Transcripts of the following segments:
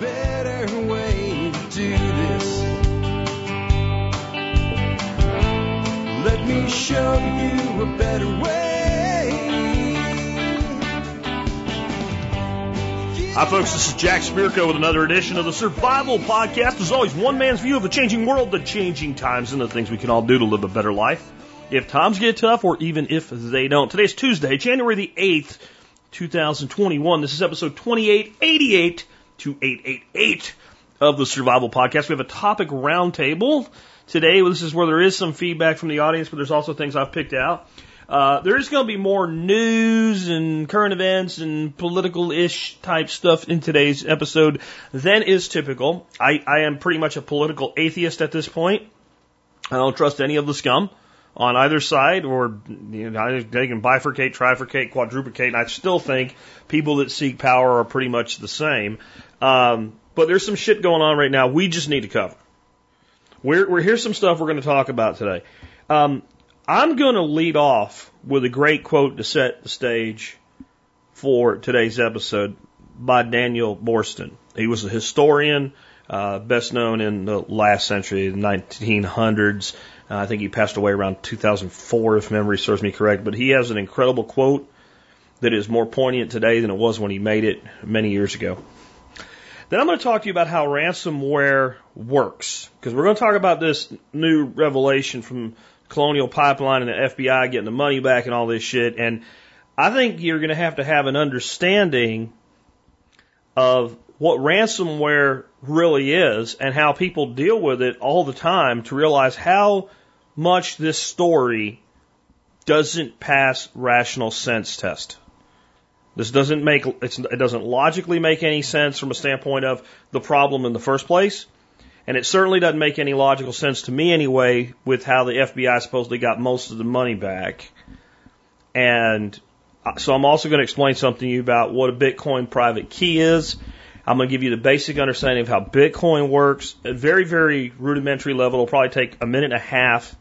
better way to do this. Let me show you a better way. Hi, folks. This is Jack Spirko with another edition of the Survival Podcast. As always, one man's view of the changing world, the changing times, and the things we can all do to live a better life. If times get tough, or even if they don't. Today's Tuesday, January the 8th, 2021. This is episode 2888 to 888 of the Survival Podcast. We have a topic roundtable today. This is where there is some feedback from the audience, but there's also things I've picked out. Uh, there is going to be more news and current events and political-ish type stuff in today's episode than is typical. I, I am pretty much a political atheist at this point. I don't trust any of the scum on either side, or you know, they can bifurcate, trifurcate, quadruplicate. And I still think people that seek power are pretty much the same. Um, but there's some shit going on right now. We just need to cover. We're, we're here's some stuff we're going to talk about today. Um, I'm going to lead off with a great quote to set the stage for today's episode by Daniel Boorstin. He was a historian, uh, best known in the last century, the 1900s. Uh, I think he passed away around 2004, if memory serves me correct. But he has an incredible quote that is more poignant today than it was when he made it many years ago. Then I'm going to talk to you about how ransomware works, because we're going to talk about this new revelation from Colonial Pipeline and the FBI getting the money back and all this shit. And I think you're going to have to have an understanding of what ransomware really is and how people deal with it all the time to realize how much this story doesn't pass rational sense test. This doesn't make it doesn't logically make any sense from a standpoint of the problem in the first place. And it certainly doesn't make any logical sense to me anyway with how the FBI supposedly got most of the money back. And uh, so I'm also going to explain something to you about what a Bitcoin private key is. I'm going to give you the basic understanding of how Bitcoin works. A very, very rudimentary level. It'll probably take a minute and a half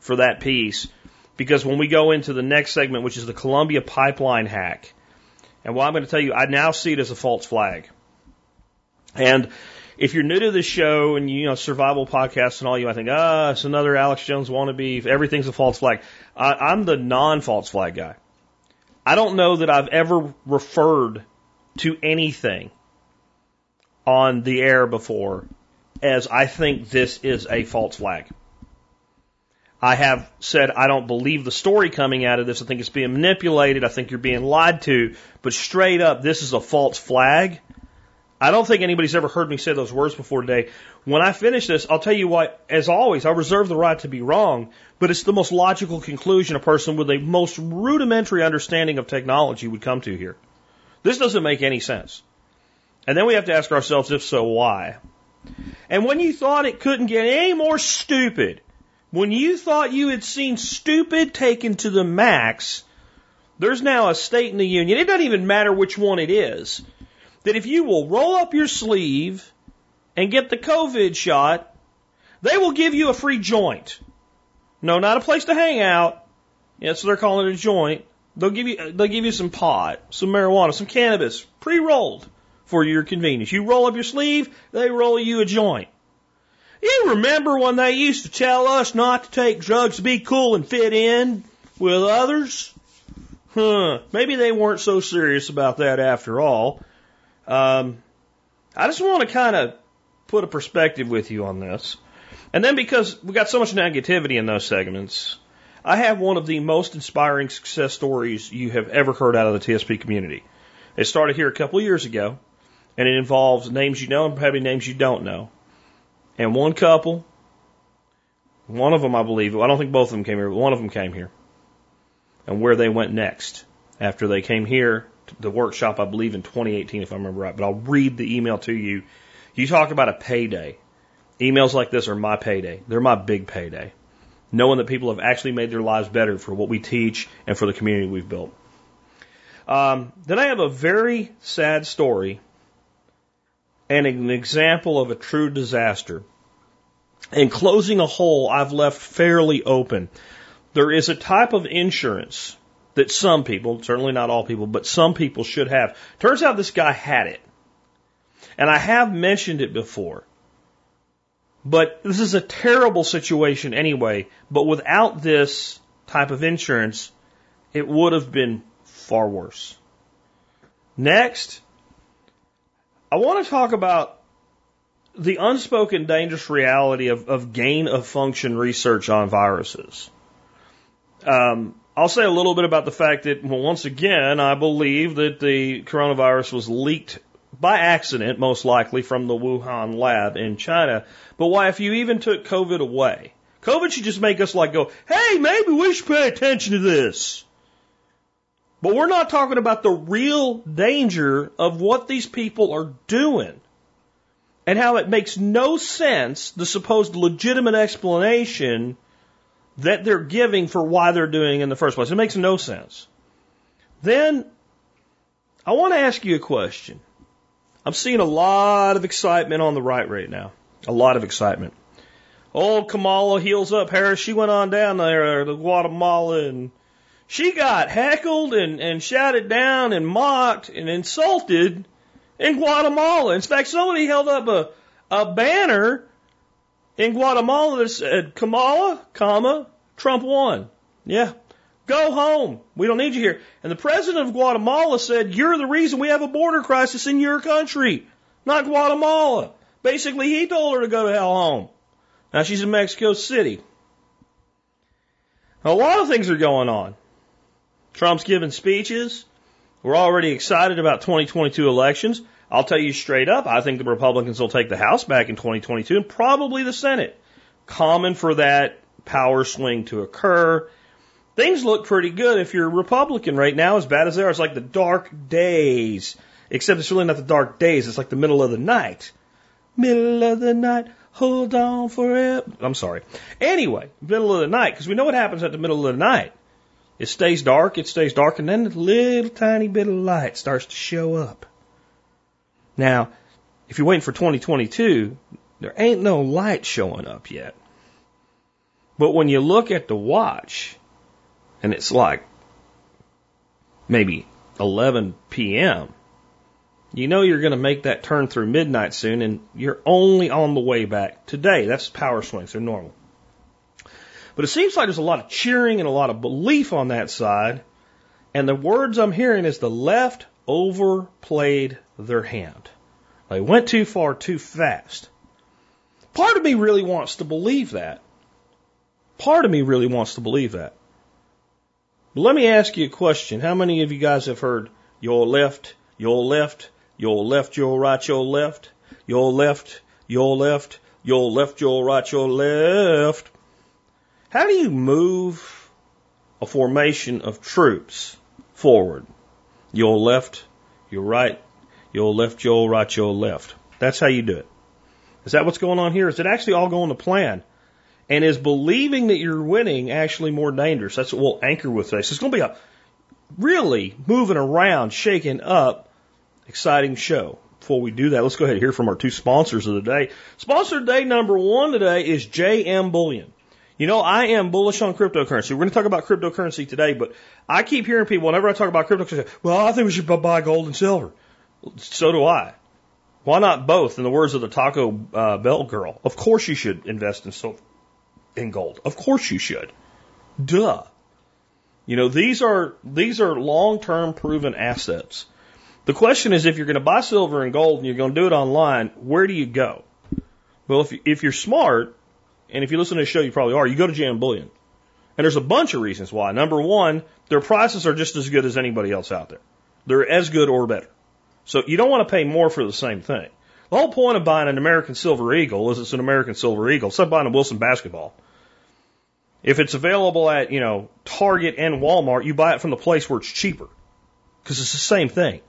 for that piece. Because when we go into the next segment, which is the Columbia pipeline hack, and what I'm going to tell you, I now see it as a false flag. And if you're new to the show and you know survival podcasts and all you, I think ah, it's another Alex Jones wannabe. Everything's a false flag. I, I'm the non-false flag guy. I don't know that I've ever referred to anything on the air before as I think this is a false flag. I have said I don't believe the story coming out of this. I think it's being manipulated. I think you're being lied to. But straight up, this is a false flag. I don't think anybody's ever heard me say those words before today. When I finish this, I'll tell you what, as always, I reserve the right to be wrong, but it's the most logical conclusion a person with a most rudimentary understanding of technology would come to here. This doesn't make any sense. And then we have to ask ourselves, if so, why? And when you thought it couldn't get any more stupid, when you thought you had seen stupid taken to the max, there's now a state in the union. It doesn't even matter which one it is that if you will roll up your sleeve and get the COVID shot, they will give you a free joint. No, not a place to hang out. Yeah, so they're calling it a joint. They'll give you they'll give you some pot, some marijuana, some cannabis, pre-rolled for your convenience. You roll up your sleeve, they roll you a joint. You remember when they used to tell us not to take drugs to be cool and fit in with others? Huh. Maybe they weren't so serious about that after all. Um, I just want to kind of put a perspective with you on this. And then because we got so much negativity in those segments, I have one of the most inspiring success stories you have ever heard out of the TSP community. It started here a couple of years ago, and it involves names you know and probably names you don't know. And one couple, one of them, I believe, I don't think both of them came here, but one of them came here. And where they went next after they came here the workshop, I believe, in 2018, if I remember right. But I'll read the email to you. You talk about a payday. Emails like this are my payday. They're my big payday. Knowing that people have actually made their lives better for what we teach and for the community we've built. Um, then I have a very sad story and an example of a true disaster. In closing a hole I've left fairly open. There is a type of insurance that some people, certainly not all people, but some people should have. Turns out this guy had it. And I have mentioned it before. But this is a terrible situation anyway. But without this type of insurance, it would have been far worse. Next, I want to talk about the unspoken dangerous reality of, of gain of function research on viruses. Um, I'll say a little bit about the fact that, well, once again, I believe that the coronavirus was leaked by accident, most likely from the Wuhan lab in China. But why, if you even took COVID away, COVID should just make us like go, hey, maybe we should pay attention to this. But we're not talking about the real danger of what these people are doing and how it makes no sense, the supposed legitimate explanation that they're giving for why they're doing in the first place. It makes no sense. Then I want to ask you a question. I'm seeing a lot of excitement on the right right now. A lot of excitement. Old Kamala heels up Harris. She went on down there to Guatemala and she got heckled and, and shouted down and mocked and insulted in Guatemala. In fact, somebody held up a, a banner in Guatemala that said, Kamala, comma, Trump won. Yeah. Go home. We don't need you here. And the president of Guatemala said, You're the reason we have a border crisis in your country, not Guatemala. Basically, he told her to go to hell home. Now she's in Mexico City. A lot of things are going on. Trump's giving speeches. We're already excited about 2022 elections. I'll tell you straight up, I think the Republicans will take the House back in 2022 and probably the Senate. Common for that power swing to occur. Things look pretty good if you're a Republican right now, as bad as they are. It's like the dark days. Except it's really not the dark days, it's like the middle of the night. Middle of the night, hold on for it. I'm sorry. Anyway, middle of the night, because we know what happens at the middle of the night. It stays dark, it stays dark, and then a little tiny bit of light starts to show up. Now, if you're waiting for 2022, there ain't no light showing up yet. But when you look at the watch, and it's like maybe 11 p.m., you know you're going to make that turn through midnight soon, and you're only on the way back today. That's power swings, they're normal. But it seems like there's a lot of cheering and a lot of belief on that side. And the words I'm hearing is the left overplayed their hand. They went too far too fast. Part of me really wants to believe that. Part of me really wants to believe that. But let me ask you a question. How many of you guys have heard your left, your left, your left, your right, your left, your left, your left, your left, your right, your left? How do you move a formation of troops forward? Your left, your right, your left, your right, your left. That's how you do it. Is that what's going on here? Is it actually all going to plan? And is believing that you're winning actually more dangerous? That's what we'll anchor with today. So it's going to be a really moving around, shaking up, exciting show. Before we do that, let's go ahead and hear from our two sponsors of the day. Sponsor day number one today is JM Bullion. You know, I am bullish on cryptocurrency. We're going to talk about cryptocurrency today, but I keep hearing people, whenever I talk about cryptocurrency, well, I think we should buy gold and silver. So do I. Why not both? In the words of the Taco uh, Bell girl, of course you should invest in silver, in gold. Of course you should. Duh. You know, these are, these are long-term proven assets. The question is if you're going to buy silver and gold and you're going to do it online, where do you go? Well, if, if you're smart, and if you listen to the show, you probably are, you go to JM Bullion. And there's a bunch of reasons why. Number one, their prices are just as good as anybody else out there. They're as good or better. So you don't want to pay more for the same thing. The whole point of buying an American Silver Eagle is it's an American Silver Eagle. It's like buying a Wilson basketball. If it's available at, you know, Target and Walmart, you buy it from the place where it's cheaper. Because it's the same thing.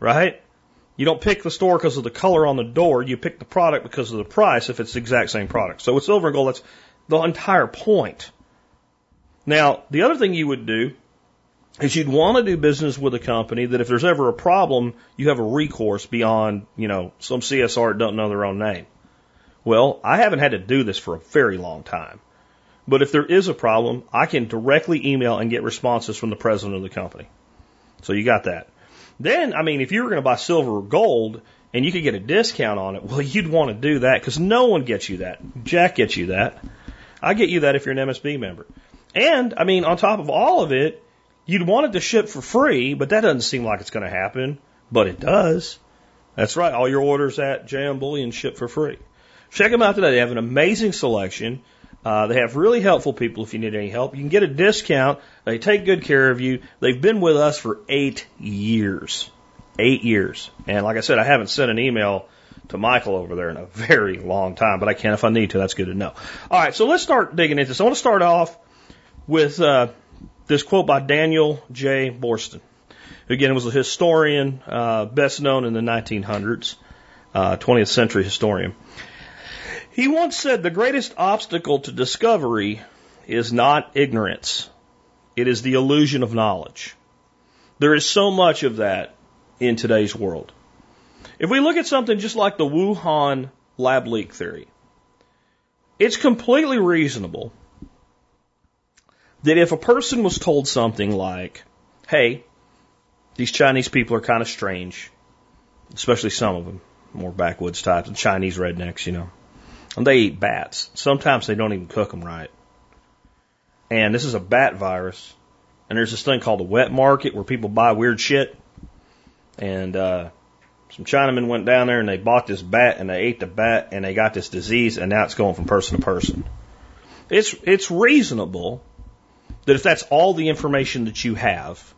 Right? You don't pick the store because of the color on the door. You pick the product because of the price if it's the exact same product. So with silver and gold, that's the entire point. Now, the other thing you would do is you'd want to do business with a company that if there's ever a problem, you have a recourse beyond, you know, some CSR that don't know their own name. Well, I haven't had to do this for a very long time. But if there is a problem, I can directly email and get responses from the president of the company. So you got that. Then, I mean, if you were going to buy silver or gold and you could get a discount on it, well, you'd want to do that because no one gets you that. Jack gets you that. I get you that if you're an MSB member. And, I mean, on top of all of it, you'd want it to ship for free, but that doesn't seem like it's going to happen. But it does. That's right. All your orders at JM Bullion ship for free. Check them out today. They have an amazing selection. Uh, they have really helpful people if you need any help. You can get a discount. They take good care of you. They've been with us for eight years. Eight years. And like I said, I haven't sent an email to Michael over there in a very long time, but I can if I need to. That's good to know. All right, so let's start digging into this. I want to start off with uh, this quote by Daniel J. Boorstin. Again, was a historian, uh, best known in the 1900s, uh, 20th century historian. He once said the greatest obstacle to discovery is not ignorance. It is the illusion of knowledge. There is so much of that in today's world. If we look at something just like the Wuhan lab leak theory, it's completely reasonable that if a person was told something like, hey, these Chinese people are kind of strange, especially some of them, more backwoods types, Chinese rednecks, you know. And they eat bats. Sometimes they don't even cook them right. And this is a bat virus. And there's this thing called a wet market where people buy weird shit. And uh, some Chinamen went down there and they bought this bat and they ate the bat and they got this disease and now it's going from person to person. It's it's reasonable that if that's all the information that you have,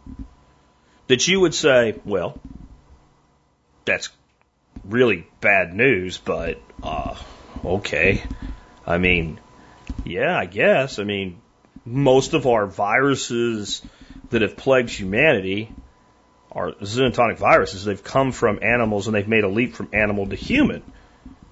that you would say, well, that's really bad news, but uh, okay. I mean, yeah, I guess. I mean, most of our viruses that have plagued humanity are zoonotic viruses. They've come from animals and they've made a leap from animal to human.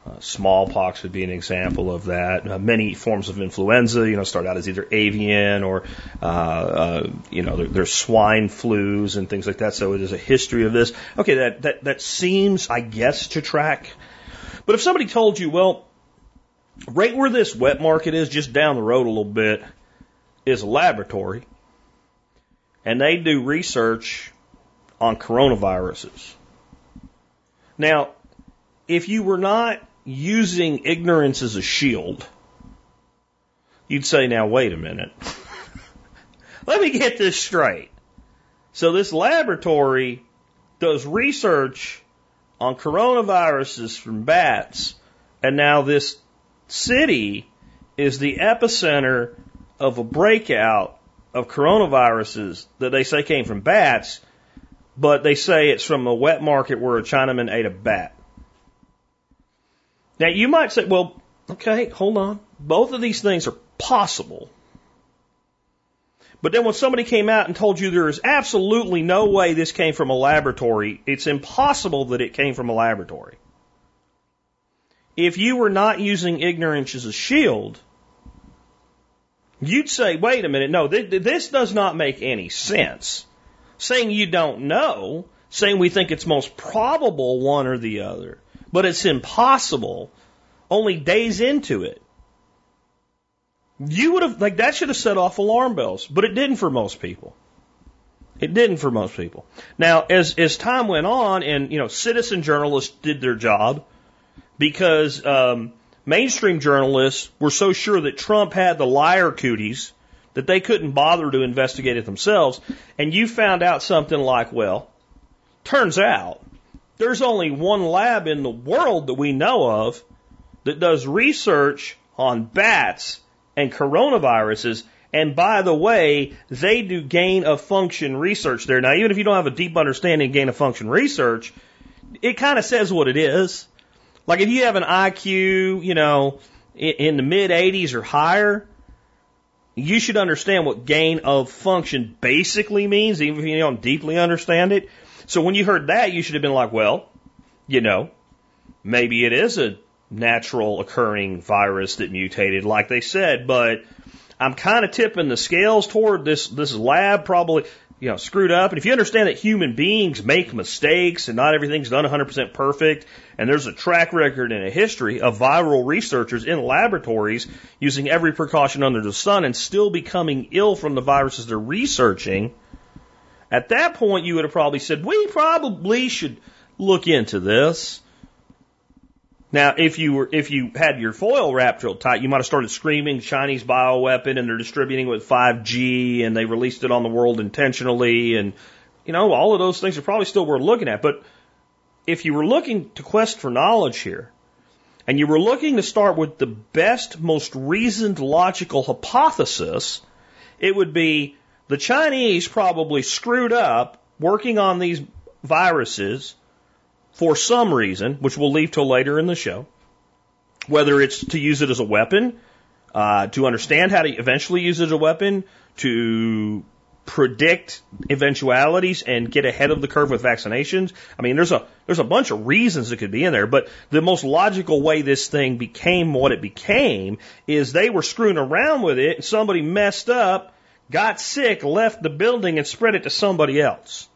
Uh, smallpox would be an example of that. Uh, many forms of influenza, you know, start out as either avian or, uh, uh, you know, there, there's swine flus and things like that. So it is a history of this. Okay, that, that, that seems, I guess, to track. But if somebody told you, well, right where this wet market is, just down the road a little bit, is a laboratory, and they do research on coronaviruses. Now, if you were not using ignorance as a shield, you'd say, now wait a minute. Let me get this straight. So this laboratory does research on coronaviruses from bats, and now this city is the epicenter of a breakout of coronaviruses that they say came from bats, but they say it's from a wet market where a Chinaman ate a bat. Now you might say, well, okay, hold on. Both of these things are possible. But then when somebody came out and told you there is absolutely no way this came from a laboratory, it's impossible that it came from a laboratory. If you were not using ignorance as a shield, you'd say, wait a minute, no, th- this does not make any sense. Saying you don't know, saying we think it's most probable one or the other, but it's impossible only days into it. You would have, like, that should have set off alarm bells, but it didn't for most people. It didn't for most people. Now, as, as time went on and, you know, citizen journalists did their job because, um, mainstream journalists were so sure that Trump had the liar cooties that they couldn't bother to investigate it themselves. And you found out something like, well, turns out there's only one lab in the world that we know of that does research on bats and coronaviruses. And by the way, they do gain of function research there. Now, even if you don't have a deep understanding of gain of function research, it kind of says what it is. Like if you have an IQ, you know, in the mid 80s or higher, you should understand what gain of function basically means, even if you don't deeply understand it. So when you heard that, you should have been like, well, you know, maybe it is a natural occurring virus that mutated, like they said, but I'm kind of tipping the scales toward this, this lab probably, you know, screwed up. And if you understand that human beings make mistakes and not everything's done 100% perfect, and there's a track record and a history of viral researchers in laboratories using every precaution under the sun and still becoming ill from the viruses they're researching, at that point, you would have probably said, we probably should look into this. Now, if you were, if you had your foil wrapped real tight, you might have started screaming Chinese bioweapon and they're distributing it with 5G and they released it on the world intentionally and, you know, all of those things are probably still worth looking at. But if you were looking to quest for knowledge here and you were looking to start with the best, most reasoned logical hypothesis, it would be the Chinese probably screwed up working on these viruses for some reason, which we'll leave till later in the show, whether it's to use it as a weapon, uh, to understand how to eventually use it as a weapon, to predict eventualities and get ahead of the curve with vaccinations. I mean, there's a there's a bunch of reasons it could be in there, but the most logical way this thing became what it became is they were screwing around with it, and somebody messed up, got sick, left the building, and spread it to somebody else.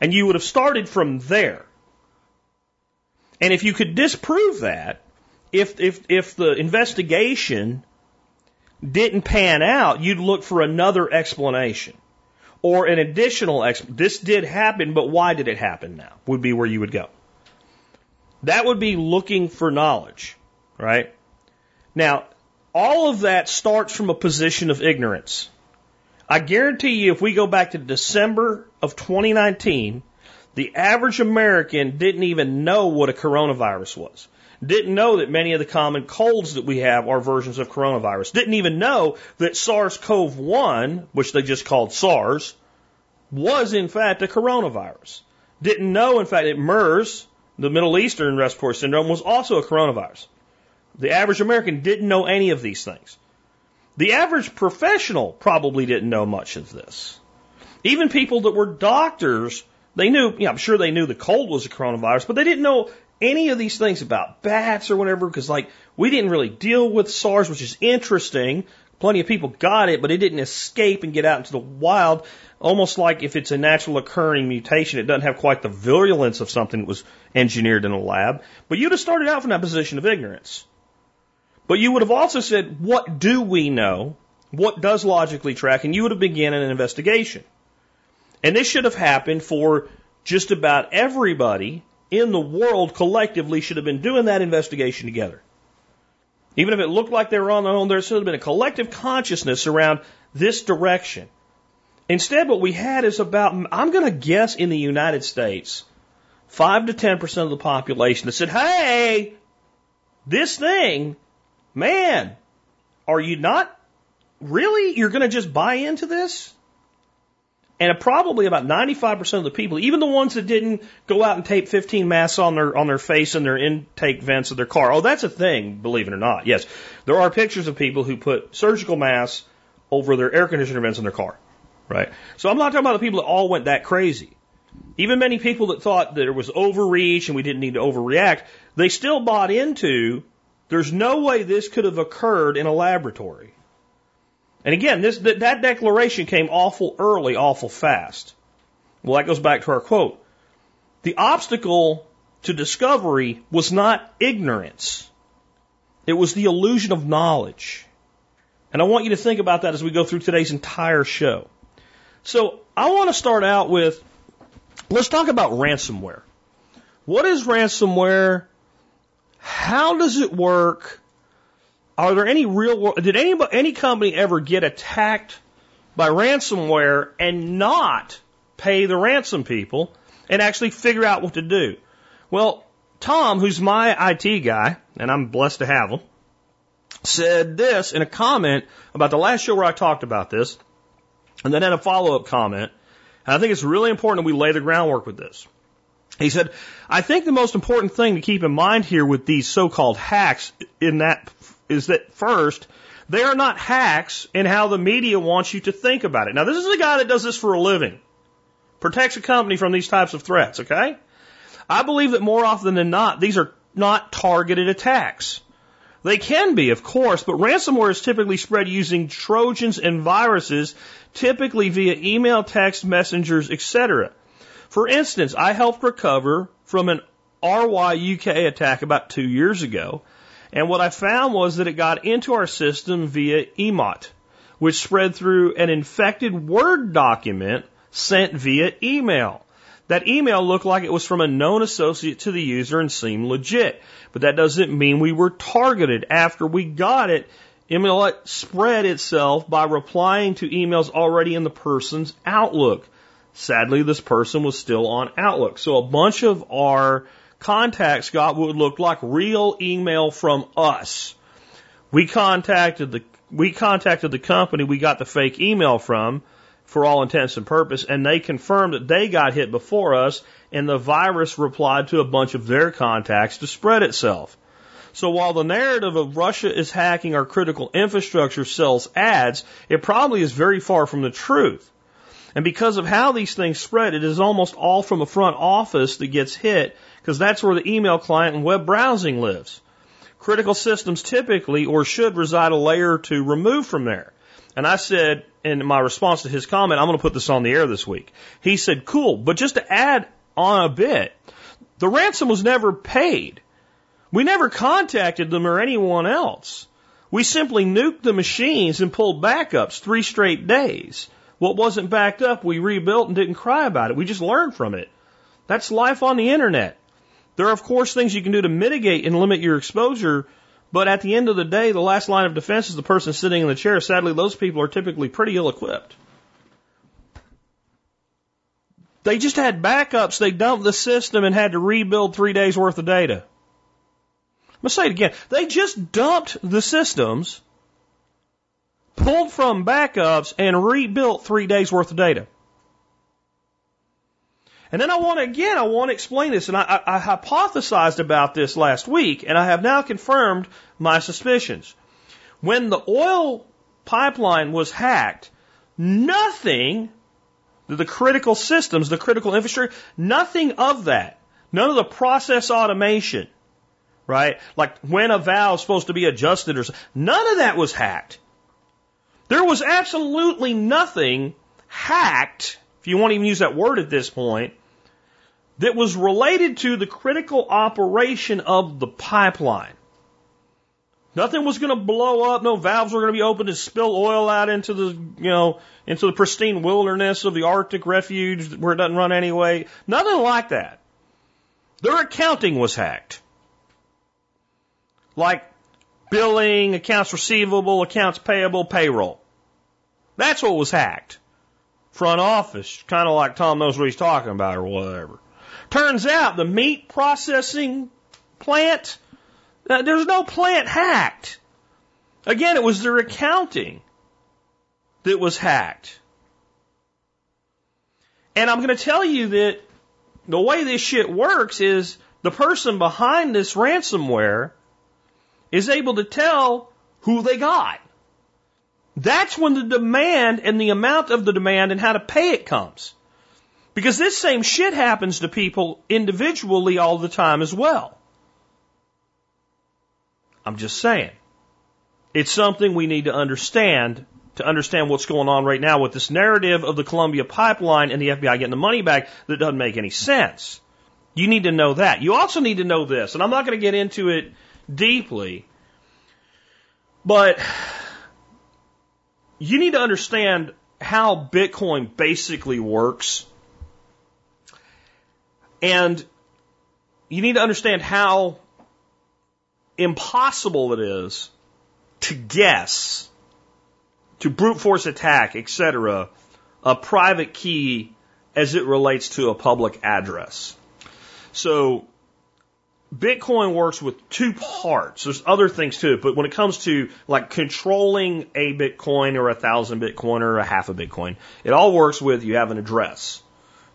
And you would have started from there. And if you could disprove that, if, if, if the investigation didn't pan out, you'd look for another explanation or an additional explanation. This did happen, but why did it happen now? Would be where you would go. That would be looking for knowledge, right? Now, all of that starts from a position of ignorance. I guarantee you, if we go back to December of 2019, the average American didn't even know what a coronavirus was. Didn't know that many of the common colds that we have are versions of coronavirus. Didn't even know that SARS-CoV-1, which they just called SARS, was in fact a coronavirus. Didn't know, in fact, that MERS, the Middle Eastern Respiratory Syndrome, was also a coronavirus. The average American didn't know any of these things. The average professional probably didn't know much of this. Even people that were doctors they knew, know, I'm sure they knew the cold was a coronavirus, but they didn't know any of these things about bats or whatever, because like we didn't really deal with SARS, which is interesting. Plenty of people got it, but it didn't escape and get out into the wild. Almost like if it's a natural occurring mutation, it doesn't have quite the virulence of something that was engineered in a lab. But you'd have started out from that position of ignorance. But you would have also said, what do we know? What does logically track? And you would have begun an investigation. And this should have happened for just about everybody in the world collectively should have been doing that investigation together. Even if it looked like they were on their own, there should have been a collective consciousness around this direction. Instead, what we had is about, I'm going to guess in the United States, 5 to 10% of the population that said, hey, this thing, man, are you not really, you're going to just buy into this? And probably about 95% of the people, even the ones that didn't go out and tape 15 masks on their, on their face and their intake vents of their car. Oh, that's a thing, believe it or not. Yes. There are pictures of people who put surgical masks over their air conditioner vents in their car. Right? So I'm not talking about the people that all went that crazy. Even many people that thought that it was overreach and we didn't need to overreact, they still bought into there's no way this could have occurred in a laboratory. And again, this, that, that declaration came awful early, awful fast. Well, that goes back to our quote. The obstacle to discovery was not ignorance. It was the illusion of knowledge. And I want you to think about that as we go through today's entire show. So I want to start out with, let's talk about ransomware. What is ransomware? How does it work? Are there any real world, did any, any company ever get attacked by ransomware and not pay the ransom people and actually figure out what to do? Well, Tom, who's my IT guy, and I'm blessed to have him, said this in a comment about the last show where I talked about this, and then had a follow up comment. And I think it's really important that we lay the groundwork with this. He said, I think the most important thing to keep in mind here with these so called hacks in that is that first, they are not hacks in how the media wants you to think about it. Now, this is a guy that does this for a living, protects a company from these types of threats, okay? I believe that more often than not, these are not targeted attacks. They can be, of course, but ransomware is typically spread using trojans and viruses, typically via email, text, messengers, etc. For instance, I helped recover from an Ryuk attack about two years ago and what I found was that it got into our system via Emotet, which spread through an infected Word document sent via email. that email looked like it was from a known associate to the user and seemed legit. But that doesn't mean we were targeted. After we got it, email spread itself by replying to emails already in the person's Outlook. Sadly, this person was still on Outlook. So a bunch of our contacts got what looked like real email from us. We contacted the we contacted the company we got the fake email from for all intents and purpose, and they confirmed that they got hit before us, and the virus replied to a bunch of their contacts to spread itself. So while the narrative of Russia is hacking our critical infrastructure sells ads, it probably is very far from the truth. And because of how these things spread, it is almost all from a front office that gets hit, because that's where the email client and web browsing lives. Critical systems typically or should reside a layer or two removed from there. And I said, in my response to his comment, I'm going to put this on the air this week. He said, cool, but just to add on a bit, the ransom was never paid. We never contacted them or anyone else. We simply nuked the machines and pulled backups three straight days. What wasn't backed up, we rebuilt and didn't cry about it. We just learned from it. That's life on the internet. There are, of course, things you can do to mitigate and limit your exposure but at the end of the day, the last line of defense is the person sitting in the chair. Sadly, those people are typically pretty ill equipped. They just had backups. They dumped the system and had to rebuild three days worth of data. I'm going to say it again. They just dumped the systems, pulled from backups, and rebuilt three days worth of data. And then I want to, again, I want to explain this. And I, I, I hypothesized about this last week, and I have now confirmed my suspicions. When the oil pipeline was hacked, nothing, the critical systems, the critical infrastructure, nothing of that, none of the process automation, right? Like when a valve is supposed to be adjusted or none of that was hacked. There was absolutely nothing hacked you want to even use that word at this point, that was related to the critical operation of the pipeline. Nothing was going to blow up. No valves were going to be opened to spill oil out into the, you know, into the pristine wilderness of the Arctic refuge where it doesn't run anyway. Nothing like that. Their accounting was hacked. Like billing, accounts receivable, accounts payable, payroll. That's what was hacked front office, kind of like Tom knows what he's talking about or whatever. Turns out the meat processing plant, uh, there's no plant hacked. Again, it was their accounting that was hacked. And I'm going to tell you that the way this shit works is the person behind this ransomware is able to tell who they got. That's when the demand and the amount of the demand and how to pay it comes. Because this same shit happens to people individually all the time as well. I'm just saying. It's something we need to understand to understand what's going on right now with this narrative of the Columbia pipeline and the FBI getting the money back that doesn't make any sense. You need to know that. You also need to know this, and I'm not going to get into it deeply, but you need to understand how Bitcoin basically works. And you need to understand how impossible it is to guess, to brute force attack, etc., a private key as it relates to a public address. So Bitcoin works with two parts. There's other things too, but when it comes to like controlling a Bitcoin or a thousand Bitcoin or a half a Bitcoin, it all works with you have an address.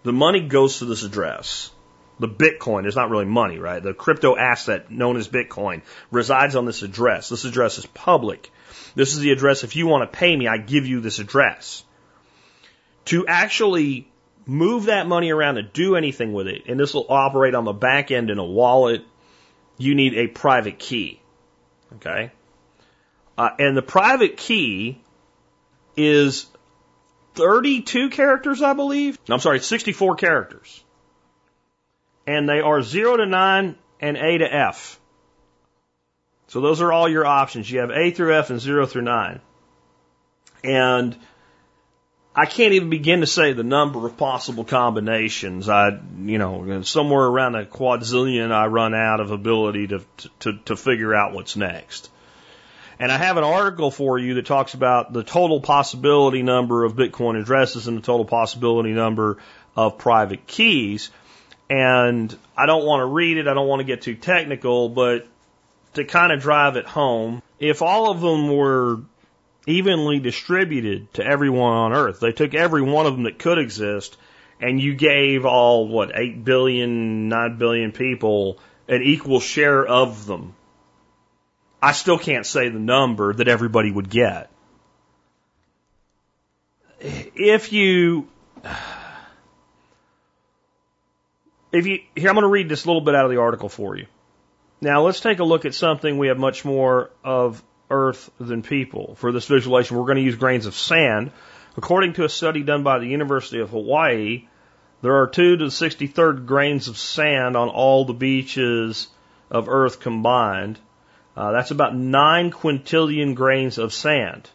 The money goes to this address. The Bitcoin is not really money, right? The crypto asset known as Bitcoin resides on this address. This address is public. This is the address. If you want to pay me, I give you this address. To actually move that money around and do anything with it, and this will operate on the back end in a wallet, you need a private key. Okay? Uh, and the private key is 32 characters, I believe. No, I'm sorry, 64 characters. And they are 0 to 9 and A to F. So those are all your options. You have A through F and 0 through 9. And I can't even begin to say the number of possible combinations. I, you know, somewhere around a quadzillion, I run out of ability to, to, to figure out what's next. And I have an article for you that talks about the total possibility number of Bitcoin addresses and the total possibility number of private keys. And I don't want to read it. I don't want to get too technical, but to kind of drive it home, if all of them were evenly distributed to everyone on Earth. They took every one of them that could exist, and you gave all, what, 8 billion, 9 billion people an equal share of them. I still can't say the number that everybody would get. If you, if you, here, I'm going to read this little bit out of the article for you. Now, let's take a look at something we have much more of earth than people. For this visualization, we're going to use grains of sand. According to a study done by the University of Hawaii, there are 2 to the 63rd grains of sand on all the beaches of Earth combined. Uh, that's about 9 quintillion grains of sand.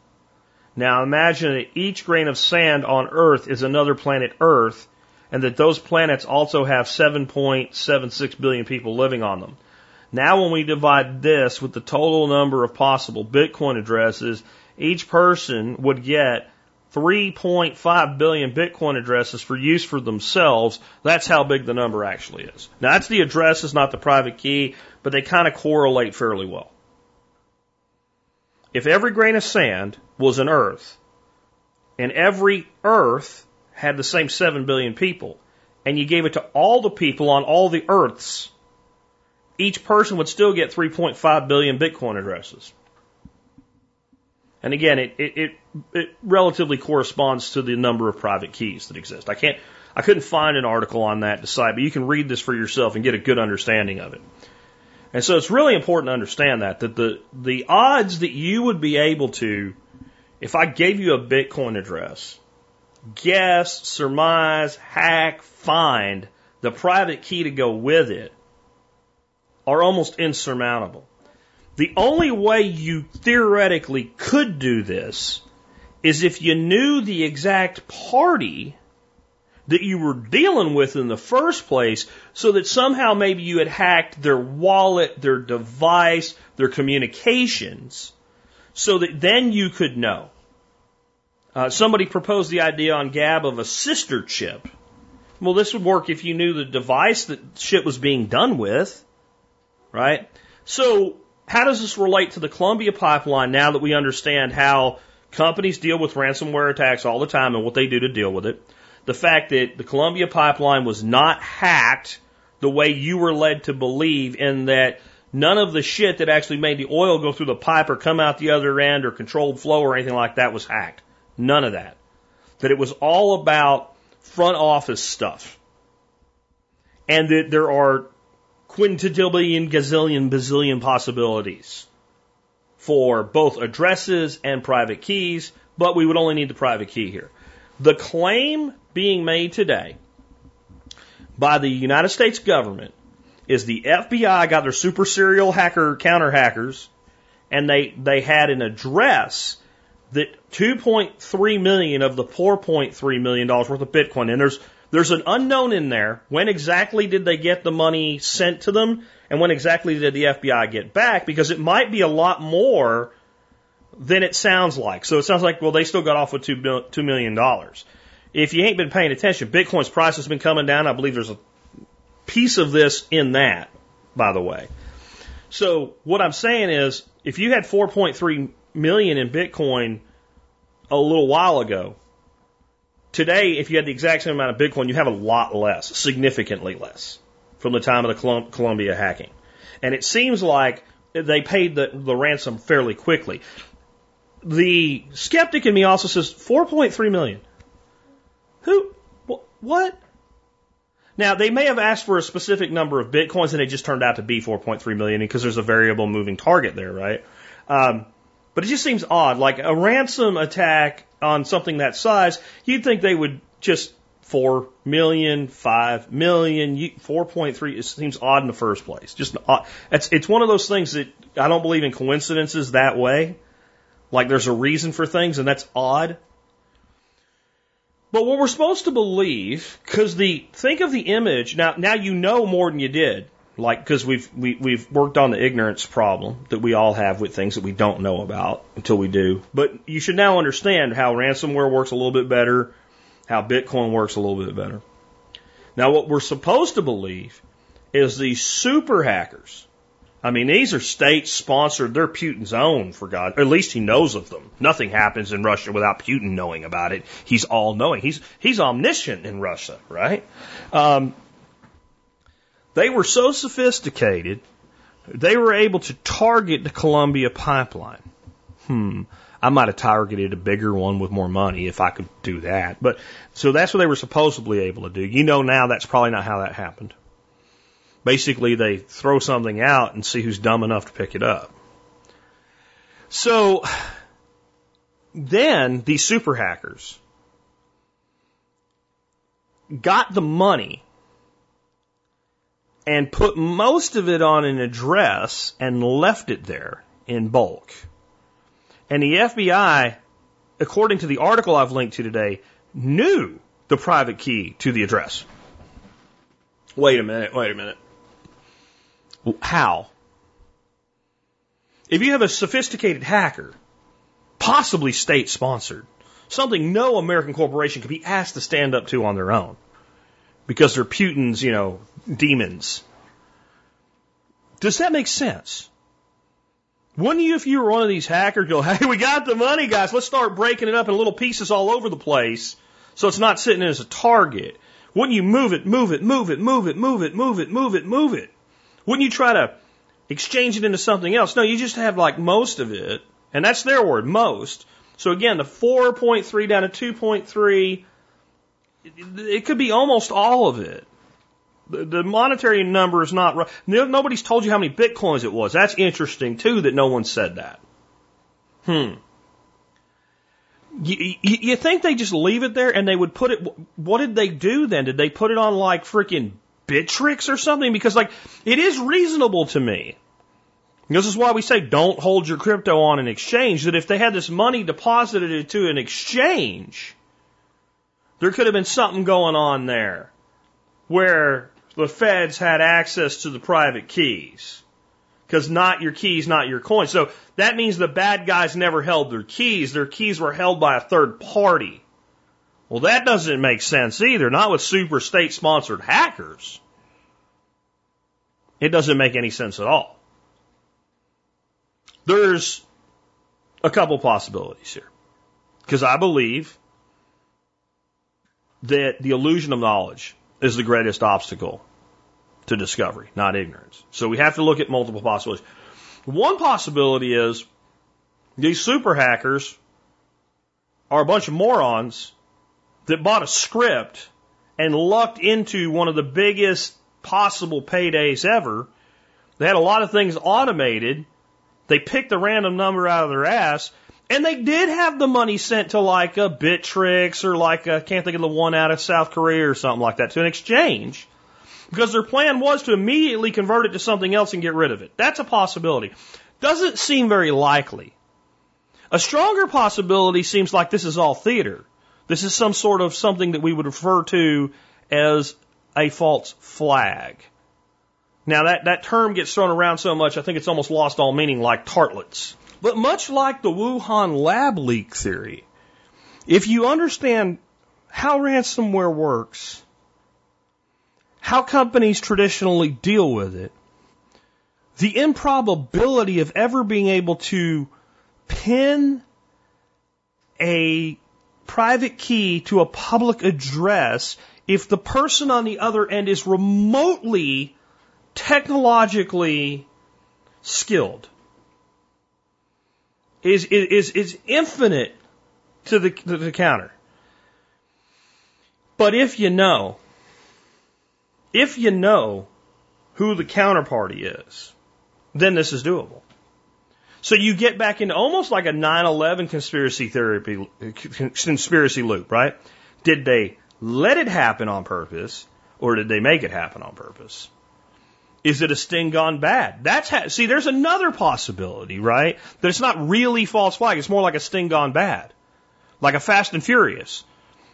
Now imagine that each grain of sand on Earth is another planet Earth, and that those planets also have 7.76 billion people living on them. Now when we divide this with the total number of possible Bitcoin addresses, each person would get 3.5 billion Bitcoin addresses for use for themselves. That's how big the number actually is. Now that's the addresses, not the private key, but they kind of correlate fairly well. If every grain of sand was an earth, and every earth had the same 7 billion people, and you gave it to all the people on all the earths, each person would still get 3.5 billion Bitcoin addresses. And again, it, it, it, it, relatively corresponds to the number of private keys that exist. I can't, I couldn't find an article on that to cite, but you can read this for yourself and get a good understanding of it. And so it's really important to understand that, that the, the odds that you would be able to, if I gave you a Bitcoin address, guess, surmise, hack, find the private key to go with it are almost insurmountable. The only way you theoretically could do this is if you knew the exact party that you were dealing with in the first place so that somehow maybe you had hacked their wallet, their device, their communications so that then you could know. Uh, somebody proposed the idea on Gab of a sister chip. Well, this would work if you knew the device that shit was being done with right? So how does this relate to the Columbia pipeline now that we understand how companies deal with ransomware attacks all the time and what they do to deal with it? The fact that the Columbia pipeline was not hacked the way you were led to believe in that none of the shit that actually made the oil go through the pipe or come out the other end or controlled flow or anything like that was hacked. None of that. That it was all about front office stuff. And that there are quintillion, gazillion, bazillion possibilities for both addresses and private keys, but we would only need the private key here. The claim being made today by the United States government is the FBI got their super serial hacker counter hackers and they, they had an address that 2.3 million of the 4.3 million dollars worth of Bitcoin, and there's there's an unknown in there. When exactly did they get the money sent to them? And when exactly did the FBI get back? Because it might be a lot more than it sounds like. So it sounds like, well, they still got off with $2 million. If you ain't been paying attention, Bitcoin's price has been coming down. I believe there's a piece of this in that, by the way. So what I'm saying is, if you had 4.3 million in Bitcoin a little while ago, Today, if you had the exact same amount of Bitcoin, you have a lot less, significantly less, from the time of the Columbia hacking. And it seems like they paid the, the ransom fairly quickly. The skeptic in me also says 4.3 million. Who? What? Now, they may have asked for a specific number of bitcoins and it just turned out to be 4.3 million because there's a variable moving target there, right? Um, but it just seems odd. Like a ransom attack on something that size, you'd think they would just four million, five million, four point three. It seems odd in the first place. Just odd. It's it's one of those things that I don't believe in coincidences that way. Like there's a reason for things, and that's odd. But what we're supposed to believe, because the think of the image now. Now you know more than you did, like because we've we, we've worked on the ignorance problem that we all have with things that we don't know about until we do. But you should now understand how ransomware works a little bit better, how Bitcoin works a little bit better. Now, what we're supposed to believe is these super hackers. I mean, these are state sponsored. They're Putin's own, for God. At least he knows of them. Nothing happens in Russia without Putin knowing about it. He's all knowing. He's, he's omniscient in Russia, right? Um, they were so sophisticated, they were able to target the Colonial pipeline. Hmm. I might have targeted a bigger one with more money if I could do that. But so that's what they were supposedly able to do. You know now that's probably not how that happened. Basically, they throw something out and see who's dumb enough to pick it up. So then these super hackers got the money and put most of it on an address and left it there in bulk. And the FBI, according to the article I've linked to today, knew the private key to the address. Wait a minute, wait a minute. How? If you have a sophisticated hacker, possibly state sponsored, something no American corporation could be asked to stand up to on their own because they're Putin's, you know, demons. Does that make sense? Wouldn't you, if you were one of these hackers, go, hey, we got the money, guys. Let's start breaking it up in little pieces all over the place so it's not sitting as a target. Wouldn't you move it, move it, move it, move it, move it, move it, move it, move it? Wouldn't you try to exchange it into something else? No, you just have like most of it, and that's their word, most. So again, the 4.3 down to 2.3, it could be almost all of it. The, monetary number is not right. Nobody's told you how many bitcoins it was. That's interesting too that no one said that. Hmm. You, you, you think they just leave it there and they would put it? What did they do then? Did they put it on like freaking Bittrex or something? Because like it is reasonable to me. This is why we say don't hold your crypto on an exchange. That if they had this money deposited into an exchange, there could have been something going on there where the feds had access to the private keys. Because not your keys, not your coins. So that means the bad guys never held their keys. Their keys were held by a third party. Well, that doesn't make sense either. Not with super state sponsored hackers. It doesn't make any sense at all. There's a couple possibilities here. Because I believe that the illusion of knowledge is the greatest obstacle to discovery, not ignorance. So we have to look at multiple possibilities. One possibility is these super hackers are a bunch of morons that bought a script and lucked into one of the biggest possible paydays ever. They had a lot of things automated. They picked a random number out of their ass and they did have the money sent to like a Bittrex or like a, can't think of the one out of South Korea or something like that to an exchange. Because their plan was to immediately convert it to something else and get rid of it. That's a possibility. Doesn't seem very likely. A stronger possibility seems like this is all theater. This is some sort of something that we would refer to as a false flag. Now that, that term gets thrown around so much, I think it's almost lost all meaning like tartlets. But much like the Wuhan lab leak theory, if you understand how ransomware works, how companies traditionally deal with it, the improbability of ever being able to pin a private key to a public address if the person on the other end is remotely technologically skilled is, is, is infinite to the, to the counter. But if you know, if you know who the counterparty is, then this is doable. So you get back into almost like a 9/11 conspiracy therapy conspiracy loop, right? Did they let it happen on purpose or did they make it happen on purpose? Is it a sting gone bad? That's ha- see, there's another possibility, right? That it's not really false flag. It's more like a sting gone bad, like a Fast and Furious.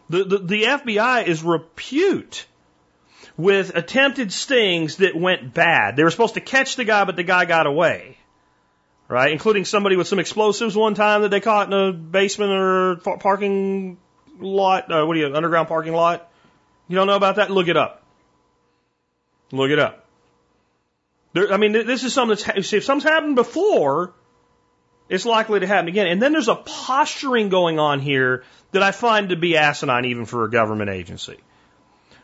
The, the, the FBI is repute with attempted stings that went bad. They were supposed to catch the guy, but the guy got away. Right? Including somebody with some explosives one time that they caught in a basement or parking lot. Uh, what do you, underground parking lot? You don't know about that? Look it up. Look it up. There, I mean, this is something that's, if something's happened before, it's likely to happen again. And then there's a posturing going on here that I find to be asinine even for a government agency.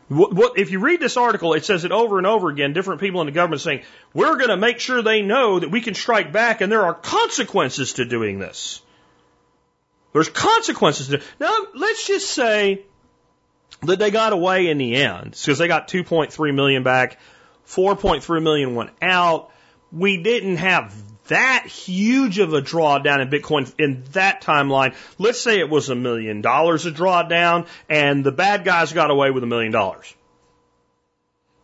What, what, if you read this article, it says it over and over again, different people in the government saying, we're going to make sure they know that we can strike back and there are consequences to doing this. There's consequences to Now, let's just say that they got away in the end because they got 2.3 million back, 4.3 million went out. We didn't have that huge of a drawdown in Bitcoin in that timeline. Let's say it was a million dollars a drawdown and the bad guys got away with a million dollars.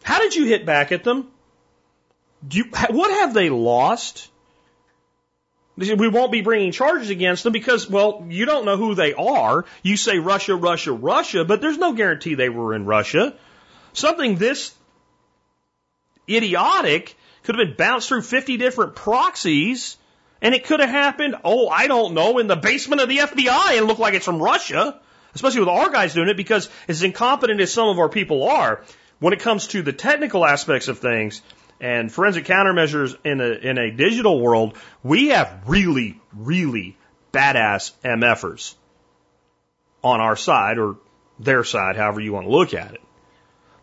How did you hit back at them? Do You, what have they lost? We won't be bringing charges against them because, well, you don't know who they are. You say Russia, Russia, Russia, but there's no guarantee they were in Russia. Something this idiotic could have been bounced through 50 different proxies, and it could have happened, oh, I don't know, in the basement of the FBI and look like it's from Russia, especially with our guys doing it, because as incompetent as some of our people are, when it comes to the technical aspects of things and forensic countermeasures in a, in a digital world, we have really, really badass MFers on our side or their side, however you want to look at it.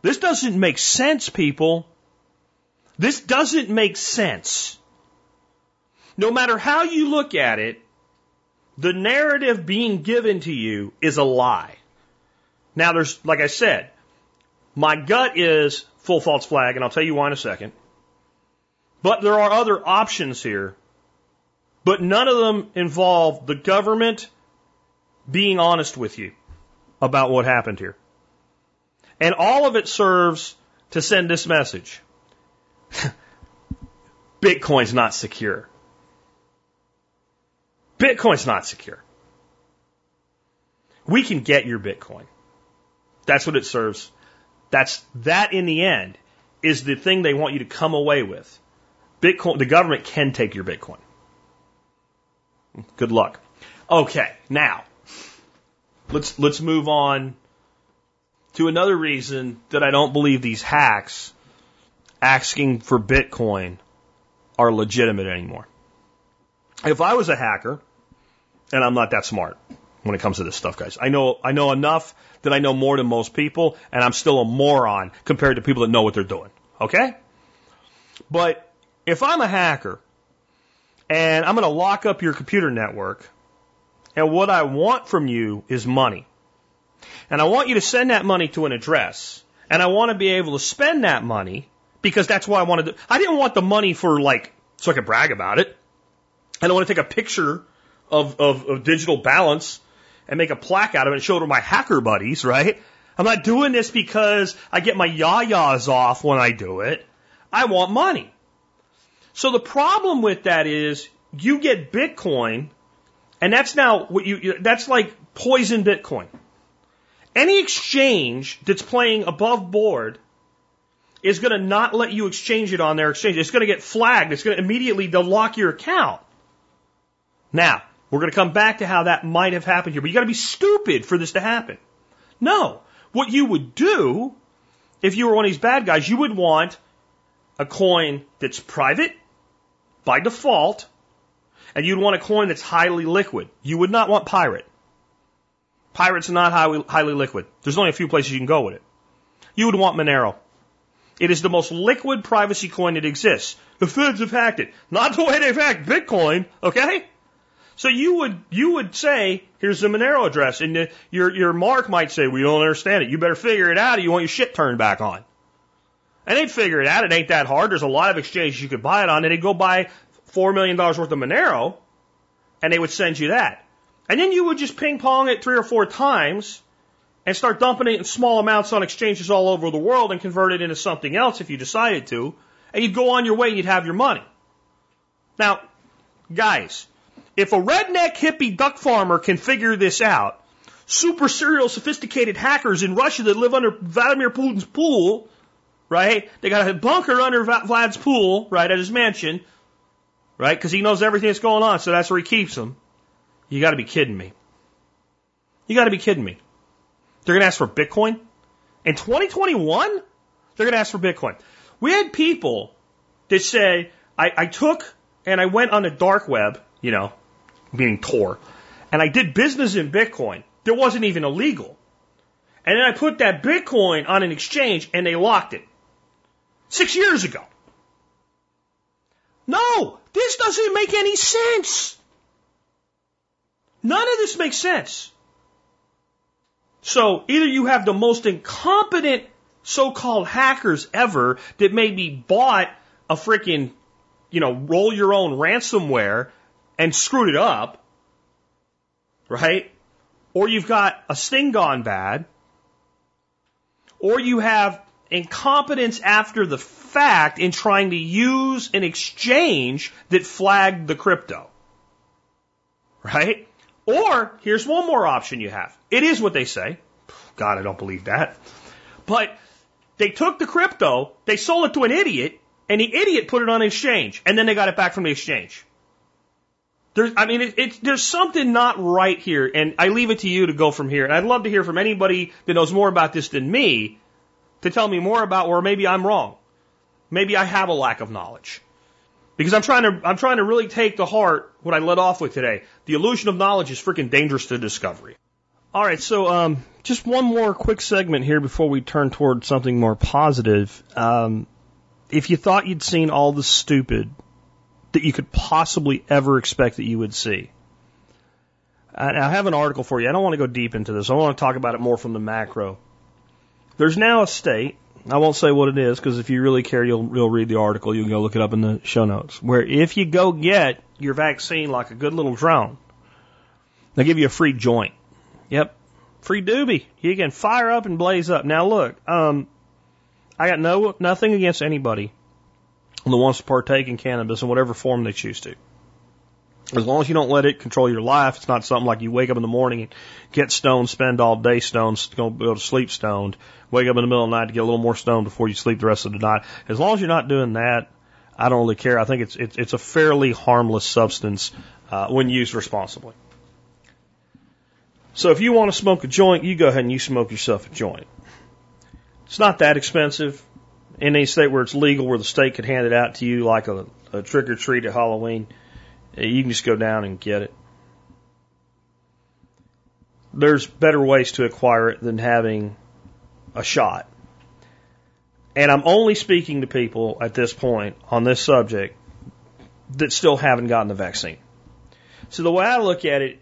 This doesn't make sense, people. This doesn't make sense. No matter how you look at it, the narrative being given to you is a lie. Now there's, like I said, my gut is full false flag, and I'll tell you why in a second. But there are other options here, but none of them involve the government being honest with you about what happened here. And all of it serves to send this message. Bitcoin's not secure. Bitcoin's not secure. We can get your Bitcoin. That's what it serves. That's that in the end is the thing they want you to come away with. Bitcoin, the government can take your Bitcoin. Good luck. Okay, now let's let's move on to another reason that I don't believe these hacks asking for Bitcoin are legitimate anymore. If I was a hacker, and I'm not that smart when it comes to this stuff, guys. I know I know enough that I know more than most people, and I'm still a moron compared to people that know what they're doing. Okay? But if I'm a hacker and I'm to lock up your computer network, and what I want from you is money. And I want you to send that money to an address. And I want to be able to spend that money because that's why I wanted to. I didn't want the money for like so I could brag about it. I don't want to take a picture of, of, of digital balance and make a plaque out of it and show it to my hacker buddies, right? I'm not doing this because I get my yah-yahs off when I do it. I want money. So the problem with that is you get Bitcoin and that's now what you, that's like poison Bitcoin. Any exchange that's playing above board is going to not let you exchange it on their exchange. It's going to get flagged. It's going to immediately they'll lock your account. Now, we're going to come back to how that might have happened here, but you got to be stupid for this to happen. No. What you would do if you were one of these bad guys, you would want a coin that's private by default, and you'd want a coin that's highly liquid. You would not want pirate. Pirate's not highly, highly liquid. There's only a few places you can go with it. You would want Monero. It is the most liquid privacy coin that exists. The feds have hacked it. Not the way they've hacked Bitcoin, okay? So you would you would say, here's the Monero address, and the, your your mark might say, we don't understand it. You better figure it out, or you want your shit turned back on. And they'd figure it out. It ain't that hard. There's a lot of exchanges you could buy it on, and they'd go buy four million dollars worth of Monero, and they would send you that. And then you would just ping pong it three or four times, and start dumping it in small amounts on exchanges all over the world and convert it into something else if you decided to, and you'd go on your way and you'd have your money. Now, guys, if a redneck hippie duck farmer can figure this out, super serial sophisticated hackers in Russia that live under Vladimir Putin's pool, right? They got a bunker under Vlad's pool, right, at his mansion, right? Because he knows everything that's going on, so that's where he keeps them. You got to be kidding me. You got to be kidding me. They're going to ask for Bitcoin in 2021. They're going to ask for Bitcoin. We had people that say, I, I took and I went on the dark web, you know, meaning Tor, and I did business in Bitcoin that wasn't even illegal. And then I put that Bitcoin on an exchange and they locked it. Six years ago. No, this doesn't make any sense. None of this makes sense. So either you have the most incompetent so-called hackers ever that maybe bought a freaking, you know, roll your own ransomware and screwed it up, right? Or you've got a sting gone bad, or you have incompetence after the fact in trying to use an exchange that flagged the crypto. Right? Or here's one more option you have. It is what they say. God, I don't believe that. But they took the crypto, they sold it to an idiot, and the idiot put it on exchange, and then they got it back from the exchange. There's, I mean, it, it, there's something not right here, and I leave it to you to go from here. And I'd love to hear from anybody that knows more about this than me to tell me more about where maybe I'm wrong. Maybe I have a lack of knowledge. Because I'm trying to, I'm trying to really take to heart what I led off with today. The illusion of knowledge is freaking dangerous to discovery. All right, so um, just one more quick segment here before we turn toward something more positive. Um, if you thought you'd seen all the stupid that you could possibly ever expect that you would see, I have an article for you. I don't want to go deep into this. I want to talk about it more from the macro. There's now a state I won't say what it is because if you really care, you'll, you'll read the article. You can go look it up in the show notes. Where if you go get your vaccine like a good little drone, they'll give you a free joint. Yep, free doobie. You can fire up and blaze up. Now look, um, I got no nothing against anybody that wants to partake in cannabis in whatever form they choose to. As long as you don't let it control your life, it's not something like you wake up in the morning and get stoned, spend all day stoned, go, to sleep stoned, wake up in the middle of the night to get a little more stoned before you sleep the rest of the night. As long as you're not doing that, I don't really care. I think it's it's, it's a fairly harmless substance uh, when used responsibly. So if you want to smoke a joint, you go ahead and you smoke yourself a joint. It's not that expensive. In any state where it's legal, where the state could hand it out to you like a, a trick or treat at Halloween, Eh, you can just go down and get it. There's better ways to acquire it than having a shot. And I'm only speaking to people at this point on this subject that still haven't gotten the vaccine. So the way I look at it,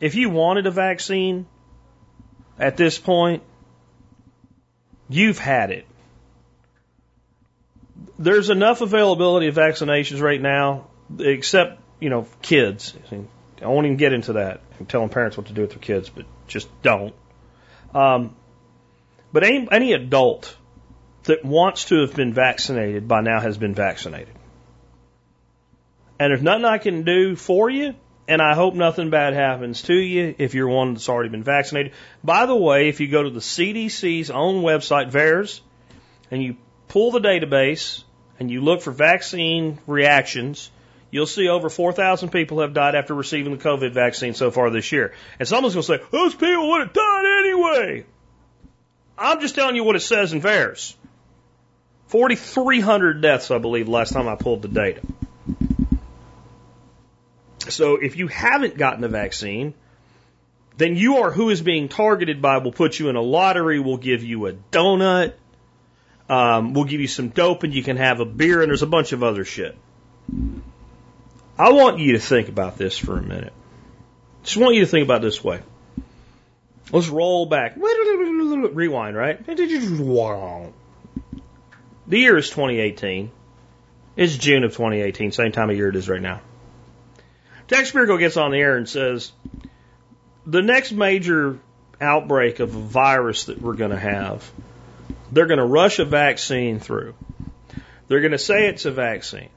if you wanted a vaccine at this point, you've had it. There's enough availability of vaccinations right now, except you know, kids. I won't even get into that. I'm telling parents what to do with their kids, but just don't. Um, but any, any adult that wants to have been vaccinated by now has been vaccinated. And there's nothing I can do for you, and I hope nothing bad happens to you if you're one that's already been vaccinated. By the way, if you go to the CDC's own website, VAERS, and you pull the database and you look for vaccine reactions, you'll see over 4,000 people have died after receiving the COVID vaccine so far this year. And someone's going to say, those people would have died anyway. I'm just telling you what it says in VAERS. 4,300 deaths, I believe, last time I pulled the data. So if you haven't gotten the vaccine, then you are who is being targeted by. We'll put you in a lottery. We'll give you a donut. Um, we'll give you some dope and you can have a beer and there's a bunch of other shit. I want you to think about this for a minute. Just want you to think about this way. Let's roll back. Rewind, right? The year is 2018. It's June of 2018, same time of year it is right now. Jack Spirko gets on the air and says, the next major outbreak of a virus that we're going to have, they're going to rush a vaccine through. They're going to say it's a vaccine.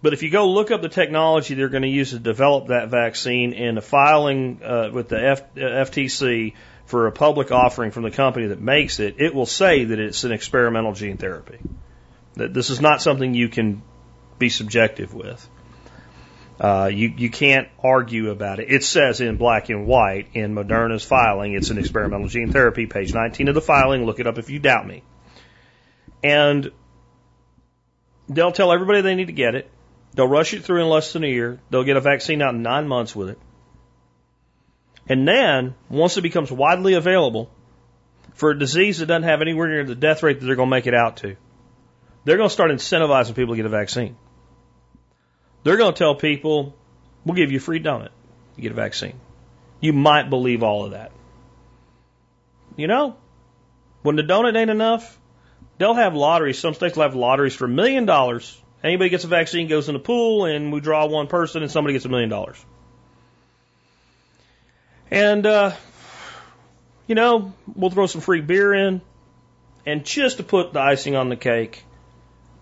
But if you go look up the technology they're going to use to develop that vaccine and the filing uh, with the F, uh, FTC for a public offering from the company that makes it, it will say that it's an experimental gene therapy. That this is not something you can be subjective with. Uh, you you can't argue about it. It says in black and white in Moderna's filing, it's an experimental gene therapy. Page 19 of the filing. Look it up if you doubt me. And they'll tell everybody they need to get it. They'll rush it through in less than a year. They'll get a vaccine out in nine months with it. And then, once it becomes widely available for a disease that doesn't have anywhere near the death rate that they're going to make it out to, they're going to start incentivizing people to get a vaccine. They're going to tell people, we'll give you a free donut You get a vaccine. You might believe all of that. You know, when the donut ain't enough, they'll have lotteries. Some states will have lotteries for a million dollars. Anybody gets a vaccine goes in the pool, and we draw one person, and somebody gets a million dollars. And, uh, you know, we'll throw some free beer in, and just to put the icing on the cake,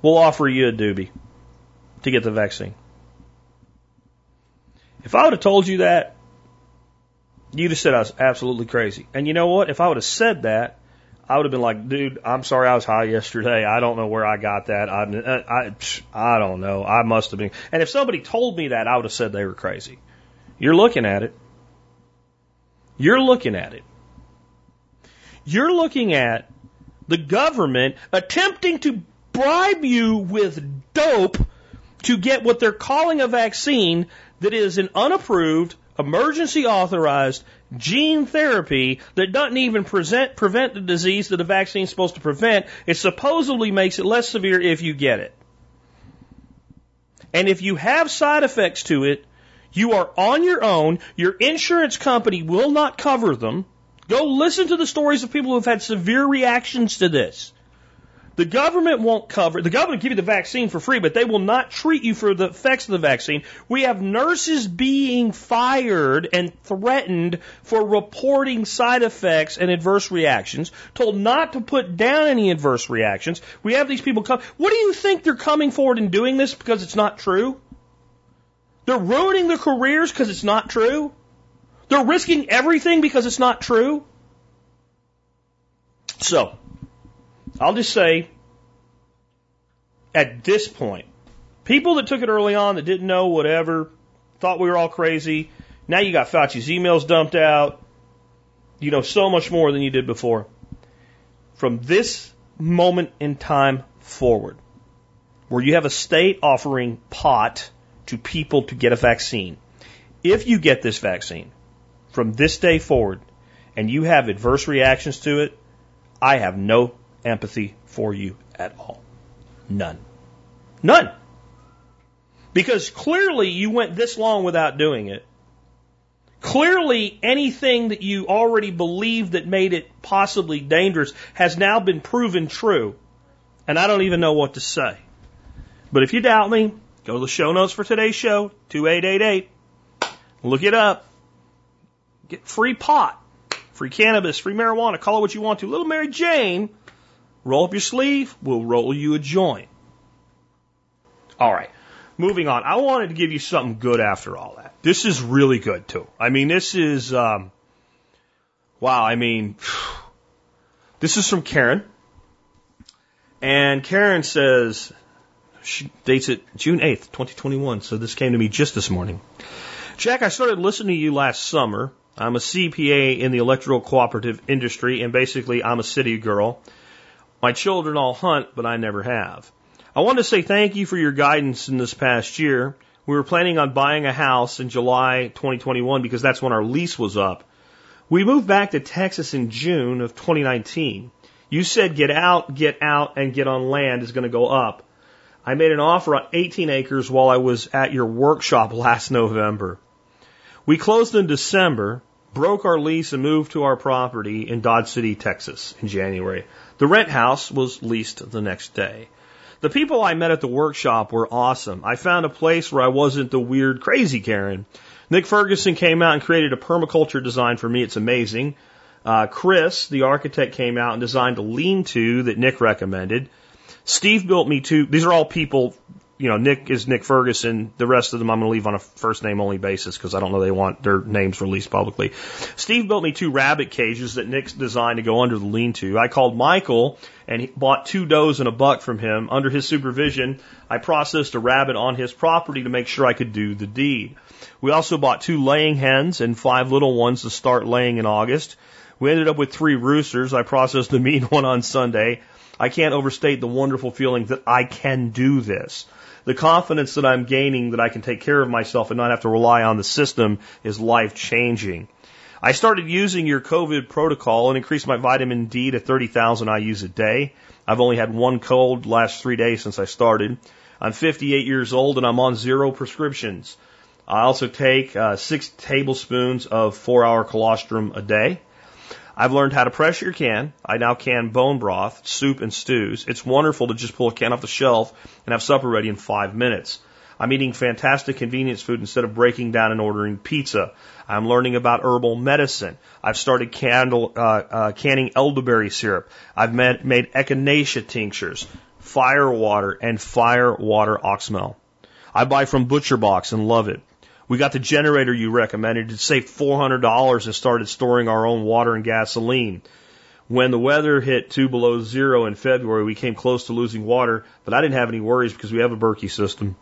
we'll offer you a doobie to get the vaccine. If I would have told you that, you'd have said I was absolutely crazy. And you know what? If I would have said that, I would have been like, dude, I'm sorry I was high yesterday. I don't know where I got that. I, uh, I, I don't know. I must have been. And if somebody told me that, I would have said they were crazy. You're looking at it. You're looking at it. You're looking at the government attempting to bribe you with dope to get what they're calling a vaccine that is an unapproved, emergency authorized gene therapy that doesn't even present, prevent the disease that the vaccine is supposed to prevent. It supposedly makes it less severe if you get it. And if you have side effects to it, you are on your own. Your insurance company will not cover them. Go listen to the stories of people who have had severe reactions to this. The government won't cover, the government will give you the vaccine for free, but they will not treat you for the effects of the vaccine. We have nurses being fired and threatened for reporting side effects and adverse reactions, told not to put down any adverse reactions. We have these people come. What do you think they're coming forward and doing this because it's not true? They're ruining their careers because it's not true. They're risking everything because it's not true. So, I'll just say, at this point, people that took it early on that didn't know whatever, thought we were all crazy. Now you got Fauci's emails dumped out. You know so much more than you did before. From this moment in time forward, where you have a state offering pot to people to get a vaccine, if you get this vaccine from this day forward and you have adverse reactions to it, I have no empathy for you at all. None. None. Because clearly you went this long without doing it. Clearly anything that you already believed that made it possibly dangerous has now been proven true. And I don't even know what to say. But if you doubt me, go to the show notes for today's show, 2888. Look it up. Get free pot, free cannabis, free marijuana, call it what you want to. Little Mary Jane Roll up your sleeve, we'll roll you a joint. All right. Moving on. I wanted to give you something good after all that. This is really good too. I mean, this is, um, wow. I mean, this is from Karen. And Karen says, she dates it June 8th, 2021. So this came to me just this morning. Jack, I started listening to you last summer. I'm a CPA in the electrical cooperative industry, and basically I'm a city girl. My children all hunt, but I never have. I want to say thank you for your guidance in this past year. We were planning on buying a house in July 2021 because that's when our lease was up. We moved back to Texas in June of 2019. You said get out, get out, and get on land is going to go up. I made an offer on 18 acres while I was at your workshop last November. We closed in December, broke our lease, and moved to our property in Dodge City, Texas in January. The rent house was leased the next day. The people I met at the workshop were awesome. I found a place where I wasn't the weird, crazy Karen. Nick Ferguson came out and created a permaculture design for me. It's amazing. Uh, Chris, the architect, came out and designed a lean-to that Nick recommended. Steve built me two. These are all people you know, Nick is Nick Ferguson. The rest of them I'm going to leave on a first name only basis because I don't know they want their names released publicly. Steve built me two rabbit cages that Nick's designed to go under the lean-to. I called Michael and he bought two does and a buck from him. Under his supervision, I processed a rabbit on his property to make sure I could do the deed. We also bought two laying hens and five little ones to start laying in August. We ended up with three roosters. I processed the mean one on Sunday. I can't overstate the wonderful feeling that I can do this. The confidence that I'm gaining that I can take care of myself and not have to rely on the system is life changing. I started using your COVID protocol and increased my vitamin D to 30,000 IUs a day. I've only had one cold last three days since I started. I'm 58 years old and I'm on zero prescriptions. I also take uh, six tablespoons of four hour colostrum a day. I've learned how to pressure can. I now can bone broth, soup, and stews. It's wonderful to just pull a can off the shelf and have supper ready in five minutes. I'm eating fantastic convenience food instead of breaking down and ordering pizza. I'm learning about herbal medicine. I've started candle, uh, uh, canning elderberry syrup. I've made, made echinacea tinctures, fire water, and fire water oxymel. I buy from Butcher Box and love it. We got the generator you recommended. It saved $400 and started storing our own water and gasoline. When the weather hit two below zero in February, we came close to losing water, but I didn't have any worries because we have a Berkey system.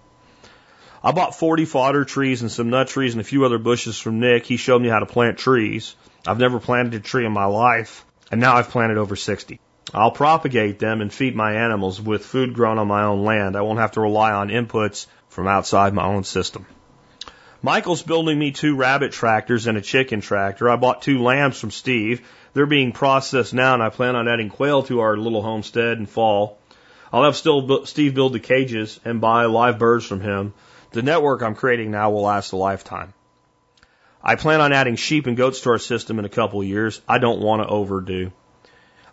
I bought 40 fodder trees and some nut trees and a few other bushes from Nick. He showed me how to plant trees. I've never planted a tree in my life, and now I've planted over 60. I'll propagate them and feed my animals with food grown on my own land. I won't have to rely on inputs from outside my own system. Michael's building me two rabbit tractors and a chicken tractor. I bought two lambs from Steve. They're being processed now, and I plan on adding quail to our little homestead in fall. I'll have still Steve build the cages and buy live birds from him. The network I'm creating now will last a lifetime. I plan on adding sheep and goats to our system in a couple of years. I don't want to overdo.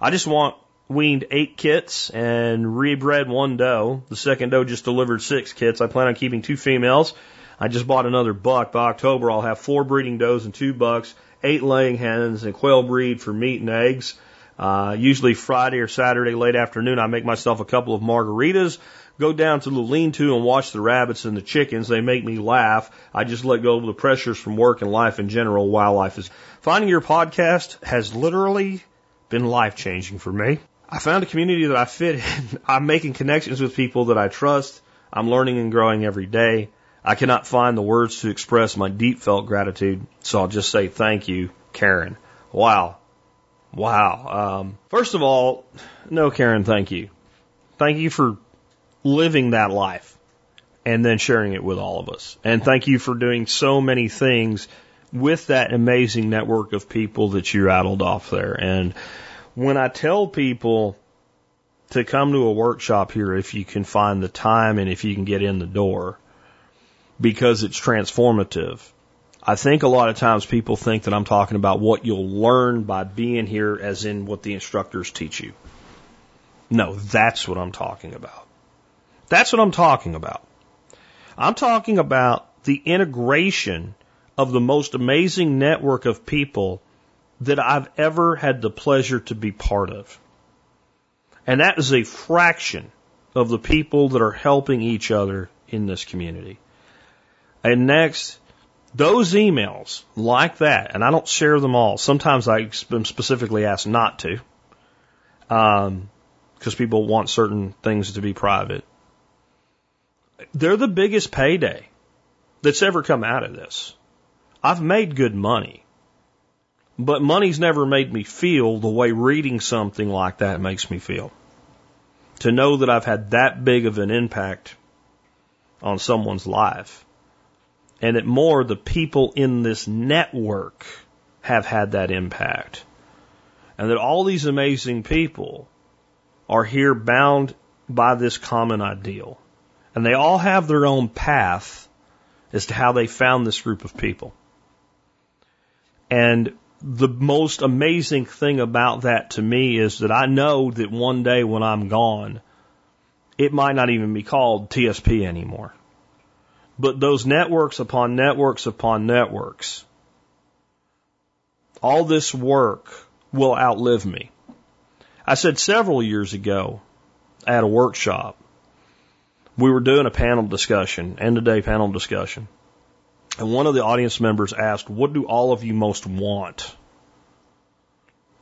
I just want weaned eight kits and rebred one doe. The second doe just delivered six kits. I plan on keeping two females I just bought another buck. By October, I'll have four breeding does and two bucks, eight laying hens, and quail breed for meat and eggs. Uh, usually Friday or Saturday late afternoon, I make myself a couple of margaritas, go down to the lean-to and watch the rabbits and the chickens. They make me laugh. I just let go of the pressures from work and life in general. Wildlife is finding your podcast has literally been life changing for me. I found a community that I fit in. I'm making connections with people that I trust. I'm learning and growing every day. I cannot find the words to express my deep felt gratitude, so I'll just say thank you, Karen. Wow. Wow. Um, first of all, no, Karen, thank you. Thank you for living that life and then sharing it with all of us. And thank you for doing so many things with that amazing network of people that you rattled off there. And when I tell people to come to a workshop here, if you can find the time and if you can get in the door, because it's transformative. I think a lot of times people think that I'm talking about what you'll learn by being here, as in what the instructors teach you. No, that's what I'm talking about. That's what I'm talking about. I'm talking about the integration of the most amazing network of people that I've ever had the pleasure to be part of. And that is a fraction of the people that are helping each other in this community. And next, those emails like that, and I don't share them all. Sometimes I am specifically asked not to, um, because people want certain things to be private. They're the biggest payday that's ever come out of this. I've made good money, but money's never made me feel the way reading something like that makes me feel. To know that I've had that big of an impact on someone's life and that more the people in this network have had that impact. And that all these amazing people are here bound by this common ideal. And they all have their own path as to how they found this group of people. And the most amazing thing about that to me is that I know that one day when I'm gone, it might not even be called TSP anymore. But those networks upon networks upon networks, all this work will outlive me. I said several years ago at a workshop, we were doing a panel discussion, end of day panel discussion. And one of the audience members asked, What do all of you most want?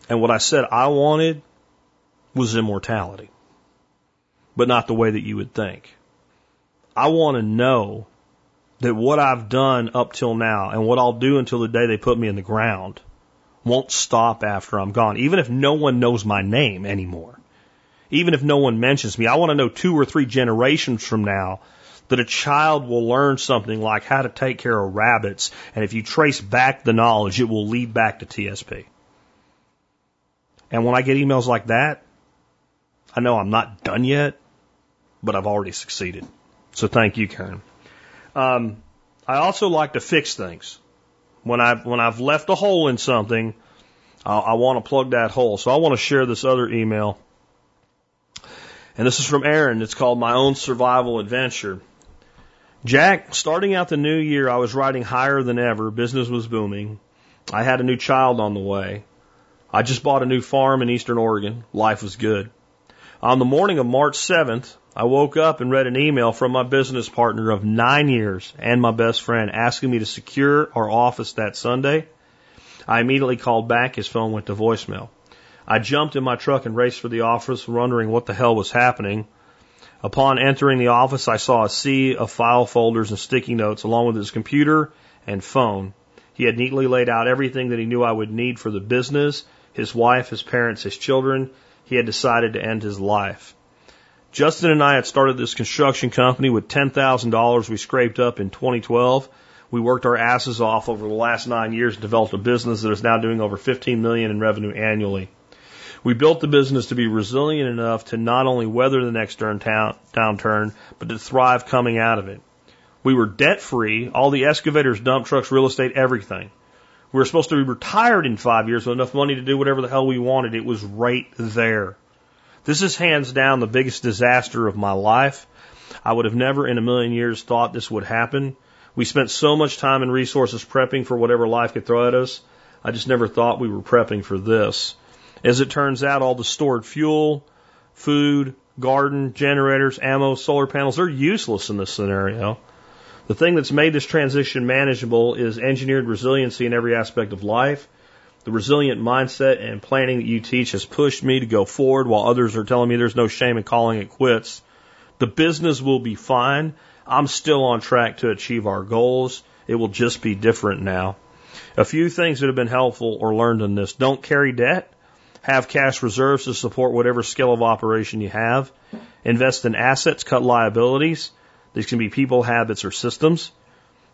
And what I said I wanted was immortality, but not the way that you would think. I want to know that what I've done up till now and what I'll do until the day they put me in the ground won't stop after I'm gone, even if no one knows my name anymore. Even if no one mentions me, I want to know two or three generations from now that a child will learn something like how to take care of rabbits, and if you trace back the knowledge, it will lead back to TSP. And when I get emails like that, I know I'm not done yet, but I've already succeeded. So thank you, Karen. Um, I also like to fix things. When I've, when I've left a hole in something, I, I want to plug that hole. So I want to share this other email. And this is from Aaron. It's called My Own Survival Adventure. Jack, starting out the new year, I was riding higher than ever. Business was booming. I had a new child on the way. I just bought a new farm in eastern Oregon. Life was good. On the morning of March 7th, I woke up and read an email from my business partner of nine years and my best friend asking me to secure our office that Sunday. I immediately called back. His phone went to voicemail. I jumped in my truck and raced for the office, wondering what the hell was happening. Upon entering the office, I saw a sea of file folders and sticky notes along with his computer and phone. He had neatly laid out everything that he knew I would need for the business his wife, his parents, his children. He had decided to end his life. Justin and I had started this construction company with $10,000 we scraped up in 2012. We worked our asses off over the last nine years and developed a business that is now doing over 15 million in revenue annually. We built the business to be resilient enough to not only weather the next downturn, but to thrive coming out of it. We were debt free, all the excavators, dump trucks, real estate, everything. We were supposed to be retired in five years with enough money to do whatever the hell we wanted. It was right there. This is hands down the biggest disaster of my life. I would have never in a million years thought this would happen. We spent so much time and resources prepping for whatever life could throw at us. I just never thought we were prepping for this. As it turns out, all the stored fuel, food, garden, generators, ammo, solar panels, they're useless in this scenario. The thing that's made this transition manageable is engineered resiliency in every aspect of life. The resilient mindset and planning that you teach has pushed me to go forward while others are telling me there's no shame in calling it quits. The business will be fine. I'm still on track to achieve our goals. It will just be different now. A few things that have been helpful or learned in this. Don't carry debt. Have cash reserves to support whatever scale of operation you have. Invest in assets, cut liabilities. These can be people, habits, or systems.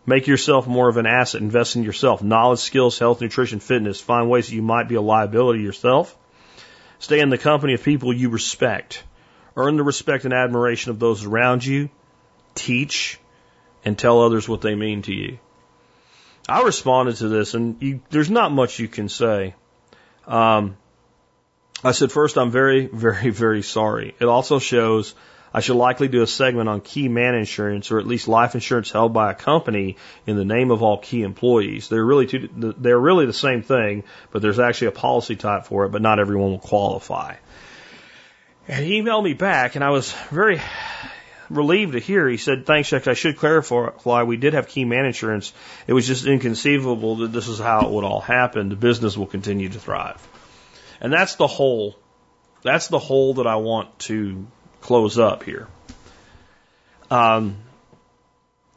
Make yourself more of an asset. Invest in yourself. Knowledge, skills, health, nutrition, fitness. Find ways that you might be a liability yourself. Stay in the company of people you respect. Earn the respect and admiration of those around you. Teach and tell others what they mean to you. I responded to this, and you, there's not much you can say. Um, I said, first, I'm very, very, very sorry. It also shows I should likely do a segment on key man insurance or at least life insurance held by a company in the name of all key employees. They're really two, they're really the same thing, but there's actually a policy type for it, but not everyone will qualify. And he emailed me back and I was very relieved to hear. He said, thanks, Chuck. I should clarify we did have key man insurance. It was just inconceivable that this is how it would all happen. The business will continue to thrive. And that's the whole, That's the hole that I want to close up here. Um,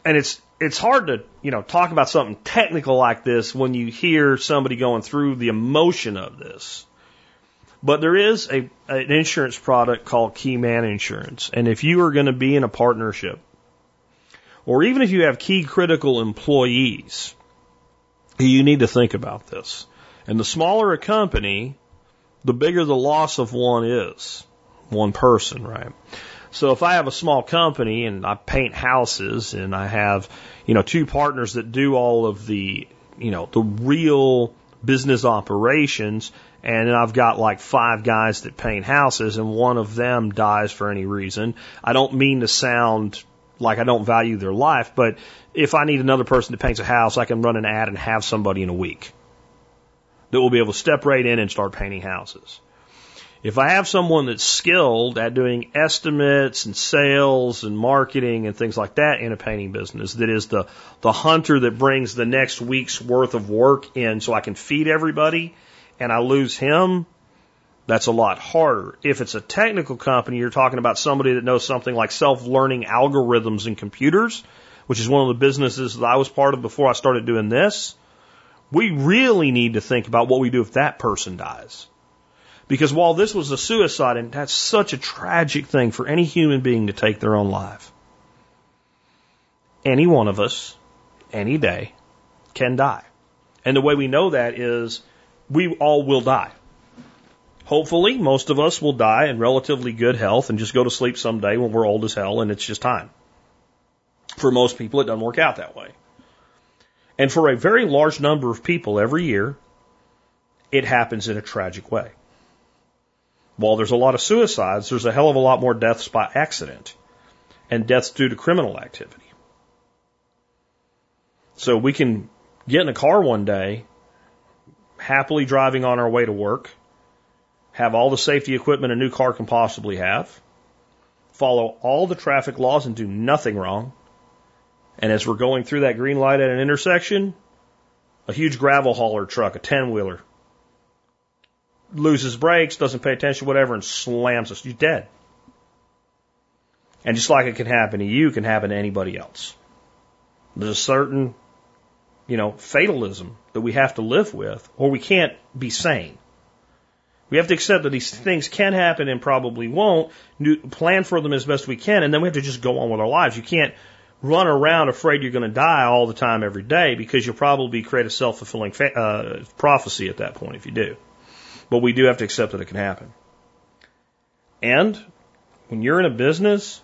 and it's it's hard to you know talk about something technical like this when you hear somebody going through the emotion of this. But there is a an insurance product called Keyman Insurance, and if you are going to be in a partnership, or even if you have key critical employees, you need to think about this. And the smaller a company, the bigger the loss of one is one person, right? So if I have a small company and I paint houses and I have, you know, two partners that do all of the, you know, the real business operations and then I've got like five guys that paint houses and one of them dies for any reason. I don't mean to sound like I don't value their life, but if I need another person that paints a house, I can run an ad and have somebody in a week that will be able to step right in and start painting houses. If I have someone that's skilled at doing estimates and sales and marketing and things like that in a painting business, that is the, the hunter that brings the next week's worth of work in so I can feed everybody and I lose him, that's a lot harder. If it's a technical company, you're talking about somebody that knows something like self-learning algorithms and computers, which is one of the businesses that I was part of before I started doing this. We really need to think about what we do if that person dies. Because while this was a suicide, and that's such a tragic thing for any human being to take their own life, any one of us, any day, can die. And the way we know that is we all will die. Hopefully, most of us will die in relatively good health and just go to sleep someday when we're old as hell and it's just time. For most people, it doesn't work out that way. And for a very large number of people every year, it happens in a tragic way. While there's a lot of suicides, there's a hell of a lot more deaths by accident and deaths due to criminal activity. So we can get in a car one day, happily driving on our way to work, have all the safety equipment a new car can possibly have, follow all the traffic laws and do nothing wrong. And as we're going through that green light at an intersection, a huge gravel hauler truck, a 10 wheeler, loses brakes, doesn't pay attention, whatever, and slams us. You're dead. And just like it can happen to you, can happen to anybody else. There's a certain, you know, fatalism that we have to live with, or we can't be sane. We have to accept that these things can happen and probably won't, plan for them as best we can, and then we have to just go on with our lives. You can't run around afraid you're going to die all the time every day because you'll probably create a self-fulfilling uh, prophecy at that point if you do. But we do have to accept that it can happen. And when you're in a business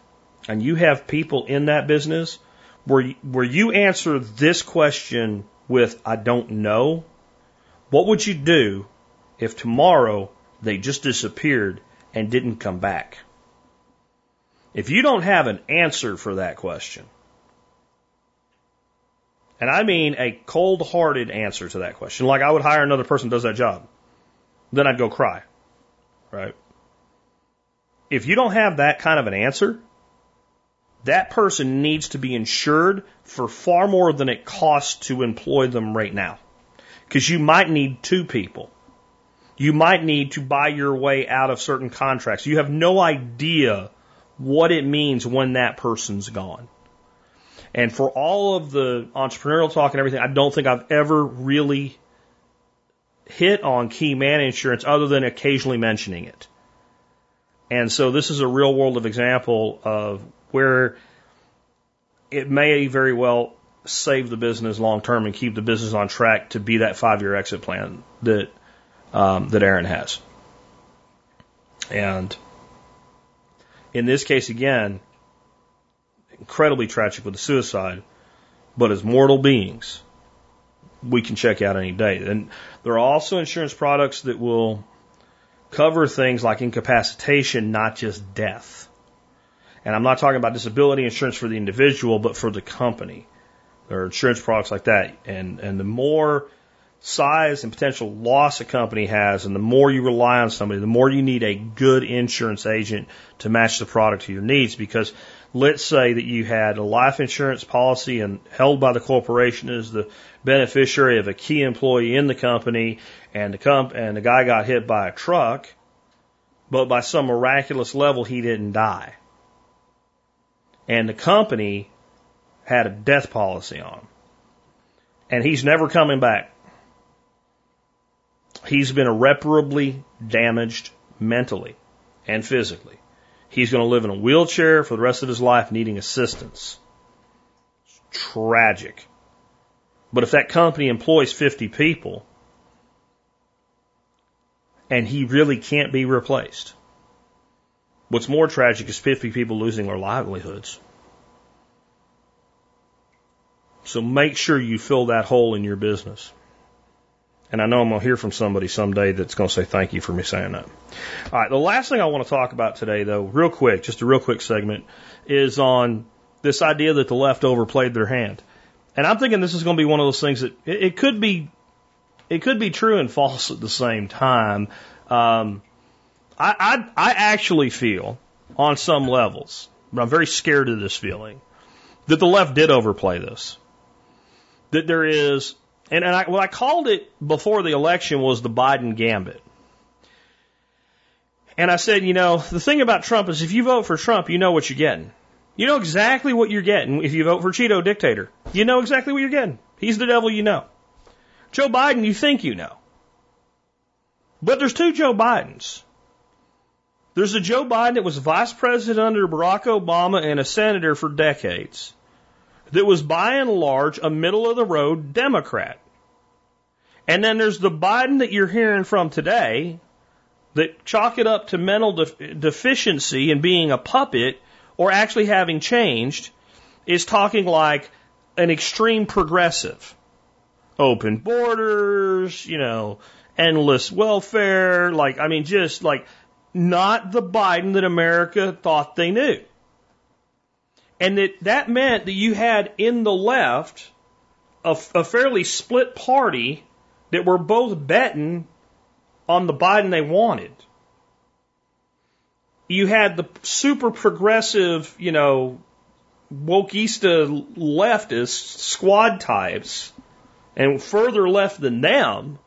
and you have people in that business where where you answer this question with I don't know, what would you do if tomorrow they just disappeared and didn't come back? If you don't have an answer for that question, and I mean a cold hearted answer to that question, like I would hire another person who does that job then I'd go cry. Right? If you don't have that kind of an answer, that person needs to be insured for far more than it costs to employ them right now. Because you might need two people. You might need to buy your way out of certain contracts. You have no idea what it means when that person's gone. And for all of the entrepreneurial talk and everything, I don't think I've ever really hit on key man insurance other than occasionally mentioning it. And so this is a real world of example of where it may very well save the business long term and keep the business on track to be that five year exit plan that um, that Aaron has. And in this case, again, incredibly tragic with the suicide, but as mortal beings, we can check out any day. And there are also insurance products that will cover things like incapacitation, not just death. And I'm not talking about disability insurance for the individual, but for the company. There are insurance products like that. And, and the more size and potential loss a company has, and the more you rely on somebody, the more you need a good insurance agent to match the product to your needs because let's say that you had a life insurance policy and held by the corporation as the beneficiary of a key employee in the company and the comp and the guy got hit by a truck, but by some miraculous level he didn't die. And the company had a death policy on him. And he's never coming back. He's been irreparably damaged mentally and physically. He's going to live in a wheelchair for the rest of his life needing assistance. It's tragic. But if that company employs 50 people and he really can't be replaced, what's more tragic is 50 people losing their livelihoods. So make sure you fill that hole in your business. And I know I'm going to hear from somebody someday that's going to say thank you for me saying that. All right. The last thing I want to talk about today, though, real quick, just a real quick segment, is on this idea that the left overplayed their hand. And I'm thinking this is going to be one of those things that it, could be, it could be true and false at the same time. Um, I, I, I actually feel on some levels, but I'm very scared of this feeling, that the left did overplay this. That there is, and, and I, what I called it before the election was the Biden gambit. And I said, you know, the thing about Trump is if you vote for Trump, you know what you're getting. You know exactly what you're getting if you vote for Cheeto dictator. You know exactly what you're getting. He's the devil you know. Joe Biden, you think you know. But there's two Joe Bidens. There's a Joe Biden that was vice president under Barack Obama and a senator for decades, that was by and large a middle of the road Democrat. And then there's the Biden that you're hearing from today that chalk it up to mental de- deficiency and being a puppet or actually having changed is talking like an extreme progressive. Open borders, you know, endless welfare, like, I mean, just like not the Biden that America thought they knew. And that, that meant that you had in the left a, a fairly split party that were both betting on the Biden they wanted. You had the super progressive, you know, wokeista leftists, squad types, and further left than them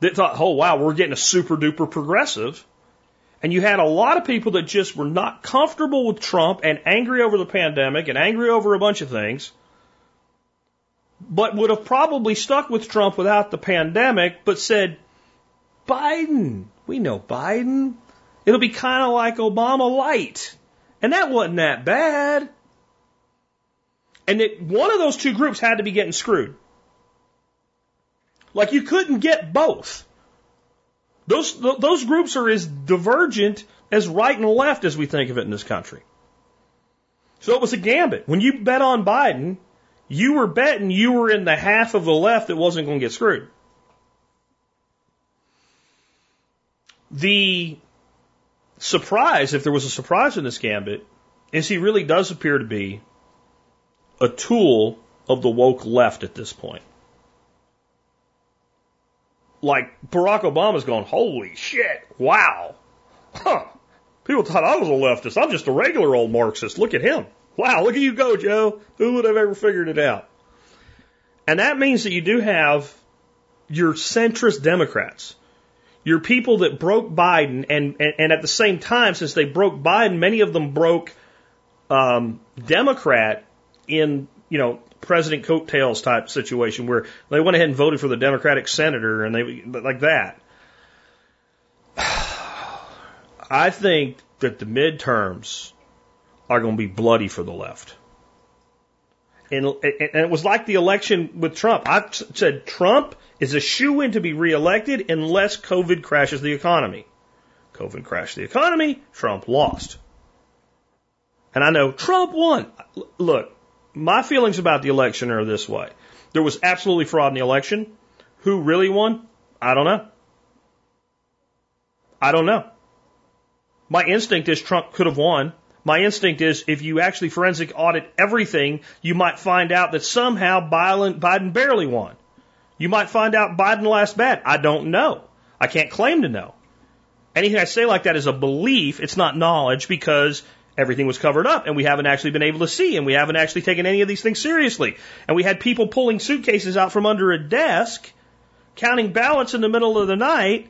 that thought, oh wow, we're getting a super duper progressive. And you had a lot of people that just were not comfortable with Trump and angry over the pandemic and angry over a bunch of things, but would have probably stuck with Trump without the pandemic, but said, Biden, we know Biden. It'll be kind of like Obama light. And that wasn't that bad. And it, one of those two groups had to be getting screwed. Like you couldn't get both. Those, those groups are as divergent as right and left as we think of it in this country. So it was a gambit. When you bet on Biden, you were betting you were in the half of the left that wasn't going to get screwed. The surprise, if there was a surprise in this gambit, is he really does appear to be a tool of the woke left at this point like Barack Obama's going, holy shit, wow. Huh. People thought I was a leftist. I'm just a regular old Marxist. Look at him. Wow, look at you go, Joe. Who would have ever figured it out? And that means that you do have your centrist Democrats, your people that broke Biden, and, and, and at the same time, since they broke Biden, many of them broke um, Democrat in, you know, president coattails type situation where they went ahead and voted for the Democratic senator and they like that. I think that the midterms are going to be bloody for the left. And, and it was like the election with Trump. I said Trump is a shoe in to be reelected unless COVID crashes the economy. COVID crashed the economy, Trump lost. And I know Trump won. Look, my feelings about the election are this way. There was absolutely fraud in the election. Who really won? I don't know. I don't know. My instinct is Trump could have won. My instinct is if you actually forensic audit everything, you might find out that somehow Biden barely won. You might find out Biden last bad. I don't know. I can't claim to know. Anything I say like that is a belief. It's not knowledge because everything was covered up and we haven't actually been able to see and we haven't actually taken any of these things seriously. And we had people pulling suitcases out from under a desk, counting ballots in the middle of the night,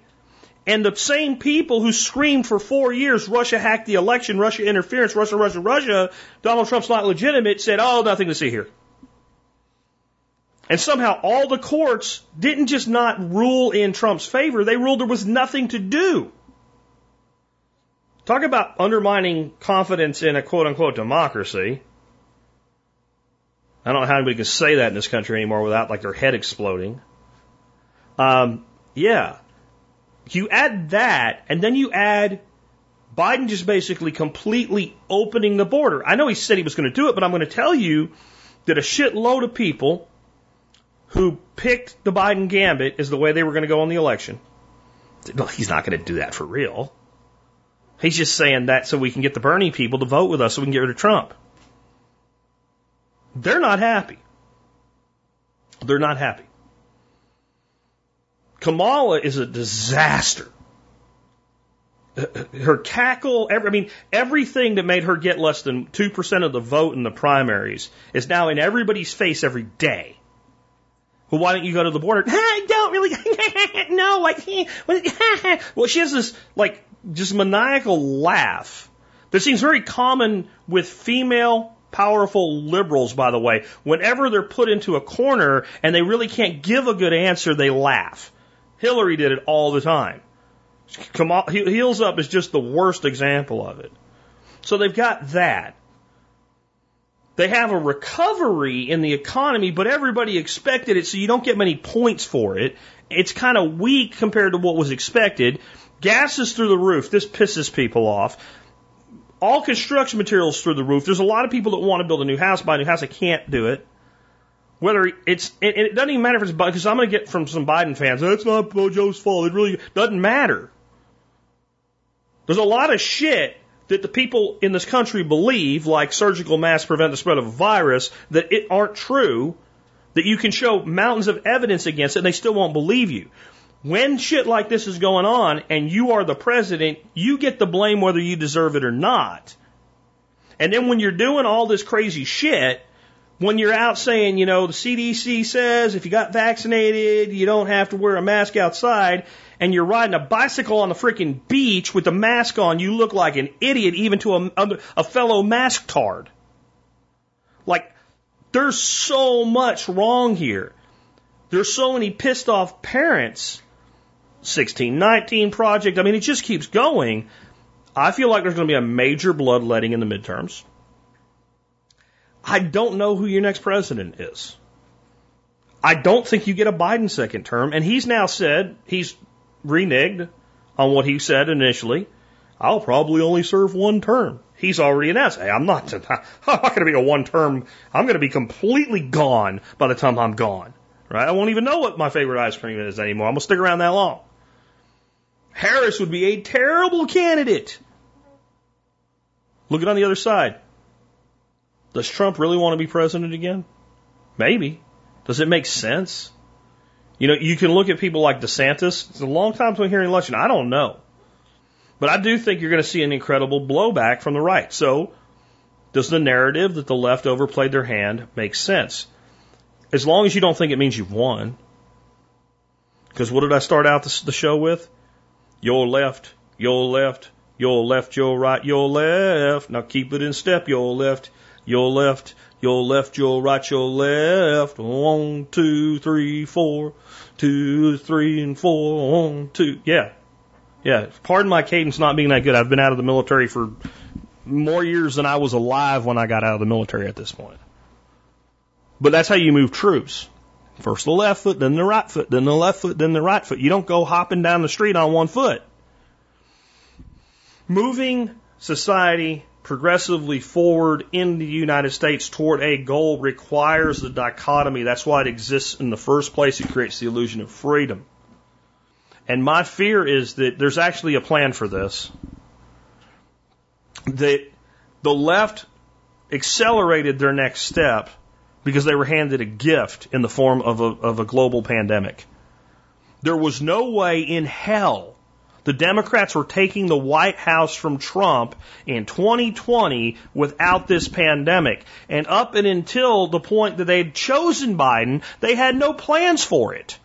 and the same people who screamed for four years, Russia hacked the election, Russia interference, Russia, Russia, Russia, Donald Trump's not legitimate, said, oh, nothing to see here. And somehow all the courts didn't just not rule in Trump's favor, they ruled there was nothing to do. Talk about undermining confidence in a quote unquote democracy. I don't know how anybody can say that in this country anymore without like their head exploding. Um, yeah. You add that, and then you add Biden just basically completely opening the border. I know he said he was going to do it, but I'm going to tell you that a shitload of people who picked the Biden gambit as the way they were going to go on the election. Well, he's not going to do that for real. He's just saying that so we can get the Bernie people to vote with us so we can get rid of Trump. They're not happy. They're not happy. Kamala is a disaster. her cackle, every, I mean, everything that made her get less than 2% of the vote in the primaries is now in everybody's face every day. Well, why don't you go to the border? I don't really, no, I can't. well, she has this, like, just maniacal laugh that seems very common with female powerful liberals, by the way. Whenever they're put into a corner and they really can't give a good answer, they laugh. Hillary did it all the time. Heels Up is just the worst example of it. So they've got that. They have a recovery in the economy, but everybody expected it, so you don't get many points for it. It's kind of weak compared to what was expected. Gas is through the roof. This pisses people off. All construction materials through the roof. There's a lot of people that want to build a new house, buy a new house. They can't do it. Whether it's, and it doesn't even matter if it's, because I'm going to get from some Biden fans, that's not Joe's fault. It really doesn't matter. There's a lot of shit that the people in this country believe, like surgical masks prevent the spread of a virus, that it aren't true, that you can show mountains of evidence against it and they still won't believe you. When shit like this is going on and you are the president, you get the blame whether you deserve it or not. And then when you're doing all this crazy shit, when you're out saying, you know, the CDC says if you got vaccinated, you don't have to wear a mask outside, and you're riding a bicycle on the freaking beach with the mask on, you look like an idiot even to a, a fellow mask tard. Like, there's so much wrong here. There's so many pissed off parents 1619 project. I mean, it just keeps going. I feel like there's going to be a major bloodletting in the midterms. I don't know who your next president is. I don't think you get a Biden second term, and he's now said he's reneged on what he said initially. I'll probably only serve one term. He's already announced, hey, I'm not, I'm not going to be a one term, I'm going to be completely gone by the time I'm gone. Right? I won't even know what my favorite ice cream is anymore. I'm going to stick around that long. Harris would be a terrible candidate. Look at on the other side. Does Trump really want to be president again? Maybe. Does it make sense? You know, you can look at people like DeSantis. It's a long time between here and election. I don't know. But I do think you're going to see an incredible blowback from the right. So, does the narrative that the left overplayed their hand make sense? As long as you don't think it means you've won. Because what did I start out the show with? Your left, your left, your left, your right, your left. Now keep it in step, your left, your left, your left, your right, your left. One, two, three, four. Two, three, and four. One, two. Yeah. Yeah. Pardon my cadence not being that good. I've been out of the military for more years than I was alive when I got out of the military at this point. But that's how you move troops. First the left foot, then the right foot, then the left foot, then the right foot. You don't go hopping down the street on one foot. Moving society progressively forward in the United States toward a goal requires the dichotomy. That's why it exists in the first place. It creates the illusion of freedom. And my fear is that there's actually a plan for this. That the left accelerated their next step because they were handed a gift in the form of a, of a global pandemic. There was no way in hell the Democrats were taking the White House from Trump in 2020 without this pandemic. And up and until the point that they'd chosen Biden, they had no plans for it.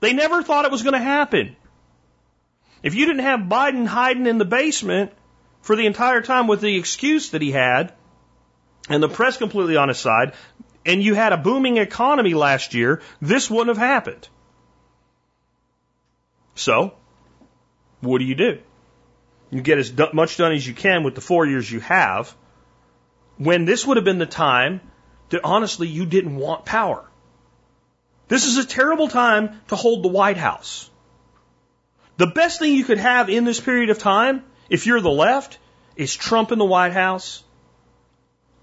They never thought it was going to happen. If you didn't have Biden hiding in the basement for the entire time with the excuse that he had, and the press completely on his side, and you had a booming economy last year, this wouldn't have happened. So, what do you do? You get as much done as you can with the four years you have, when this would have been the time that honestly you didn't want power. This is a terrible time to hold the White House. The best thing you could have in this period of time, if you're the left, is Trump in the White House.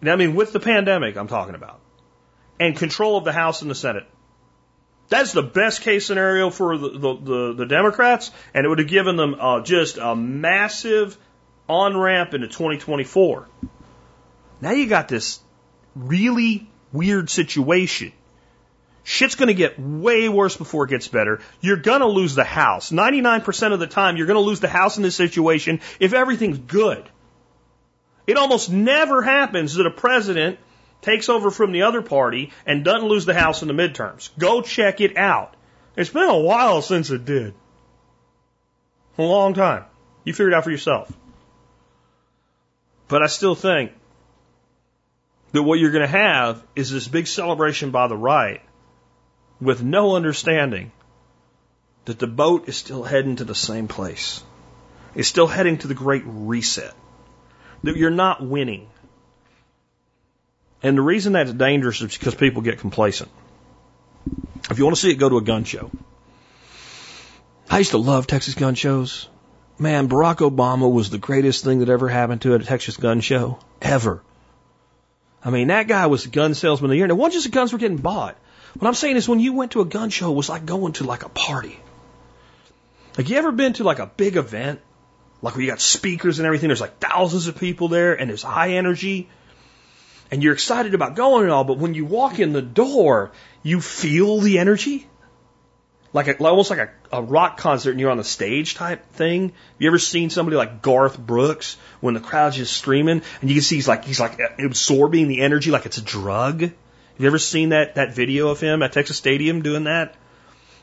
I mean, with the pandemic, I'm talking about and control of the House and the Senate. That's the best case scenario for the, the, the, the Democrats, and it would have given them uh, just a massive on ramp into 2024. Now you got this really weird situation. Shit's going to get way worse before it gets better. You're going to lose the house. 99% of the time, you're going to lose the house in this situation if everything's good. It almost never happens that a president takes over from the other party and doesn't lose the house in the midterms. Go check it out. It's been a while since it did. A long time. You figure it out for yourself. But I still think that what you're going to have is this big celebration by the right with no understanding that the boat is still heading to the same place. It's still heading to the great reset. That you're not winning. And the reason that's dangerous is because people get complacent. If you want to see it, go to a gun show. I used to love Texas gun shows. Man, Barack Obama was the greatest thing that ever happened to a Texas gun show. Ever. I mean, that guy was a gun salesman of the year. And it wasn't just the guns were getting bought. What I'm saying is when you went to a gun show, it was like going to like a party. Like you ever been to like a big event? Like where you got speakers and everything, there's like thousands of people there and there's high energy. And you're excited about going and all, but when you walk in the door, you feel the energy. Like a, almost like a, a rock concert and you're on the stage type thing. Have you ever seen somebody like Garth Brooks when the crowd's just screaming and you can see he's like he's like absorbing the energy like it's a drug? Have you ever seen that that video of him at Texas Stadium doing that?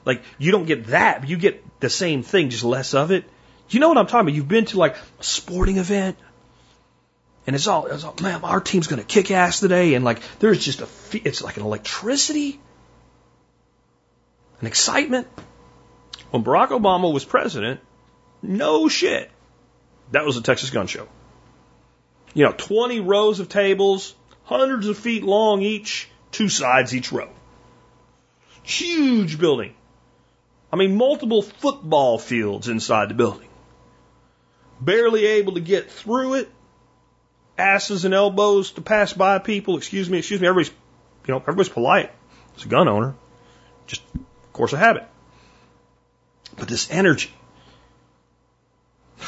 Like you don't get that, but you get the same thing, just less of it. You know what I'm talking about? You've been to like a sporting event, and it's all, it's all man, our team's going to kick ass today, and like there's just a, it's like an electricity, an excitement. When Barack Obama was president, no shit, that was a Texas gun show. You know, 20 rows of tables, hundreds of feet long each, two sides each row. Huge building. I mean, multiple football fields inside the building. Barely able to get through it. Asses and elbows to pass by people. Excuse me, excuse me. Everybody's, you know, everybody's polite. It's a gun owner. Just, of course, a habit. But this energy.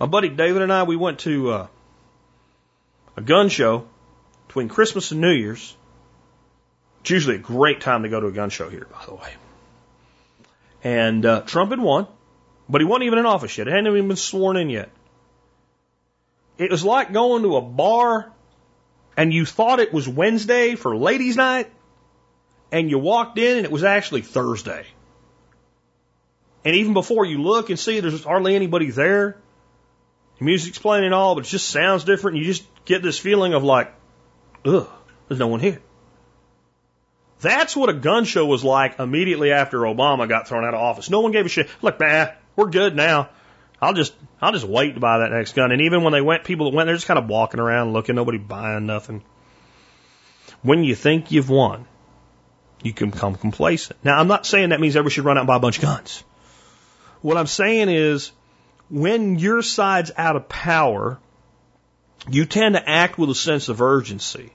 My buddy David and I, we went to uh, a gun show between Christmas and New Year's. It's usually a great time to go to a gun show here, by the way. And uh, Trump had won, but he wasn't even in office yet. He hadn't even been sworn in yet. It was like going to a bar and you thought it was Wednesday for ladies' night, and you walked in and it was actually Thursday. And even before you look and see, there's hardly anybody there. The music's playing and all, but it just sounds different. And you just get this feeling of like, ugh, there's no one here. That's what a gun show was like immediately after Obama got thrown out of office. No one gave a shit. Look, man, we're good now. I'll just I'll just wait to buy that next gun. And even when they went, people that went, they're just kind of walking around looking, nobody buying nothing. When you think you've won, you can become complacent. Now, I'm not saying that means everybody should run out and buy a bunch of guns. What I'm saying is, when your side's out of power, you tend to act with a sense of urgency.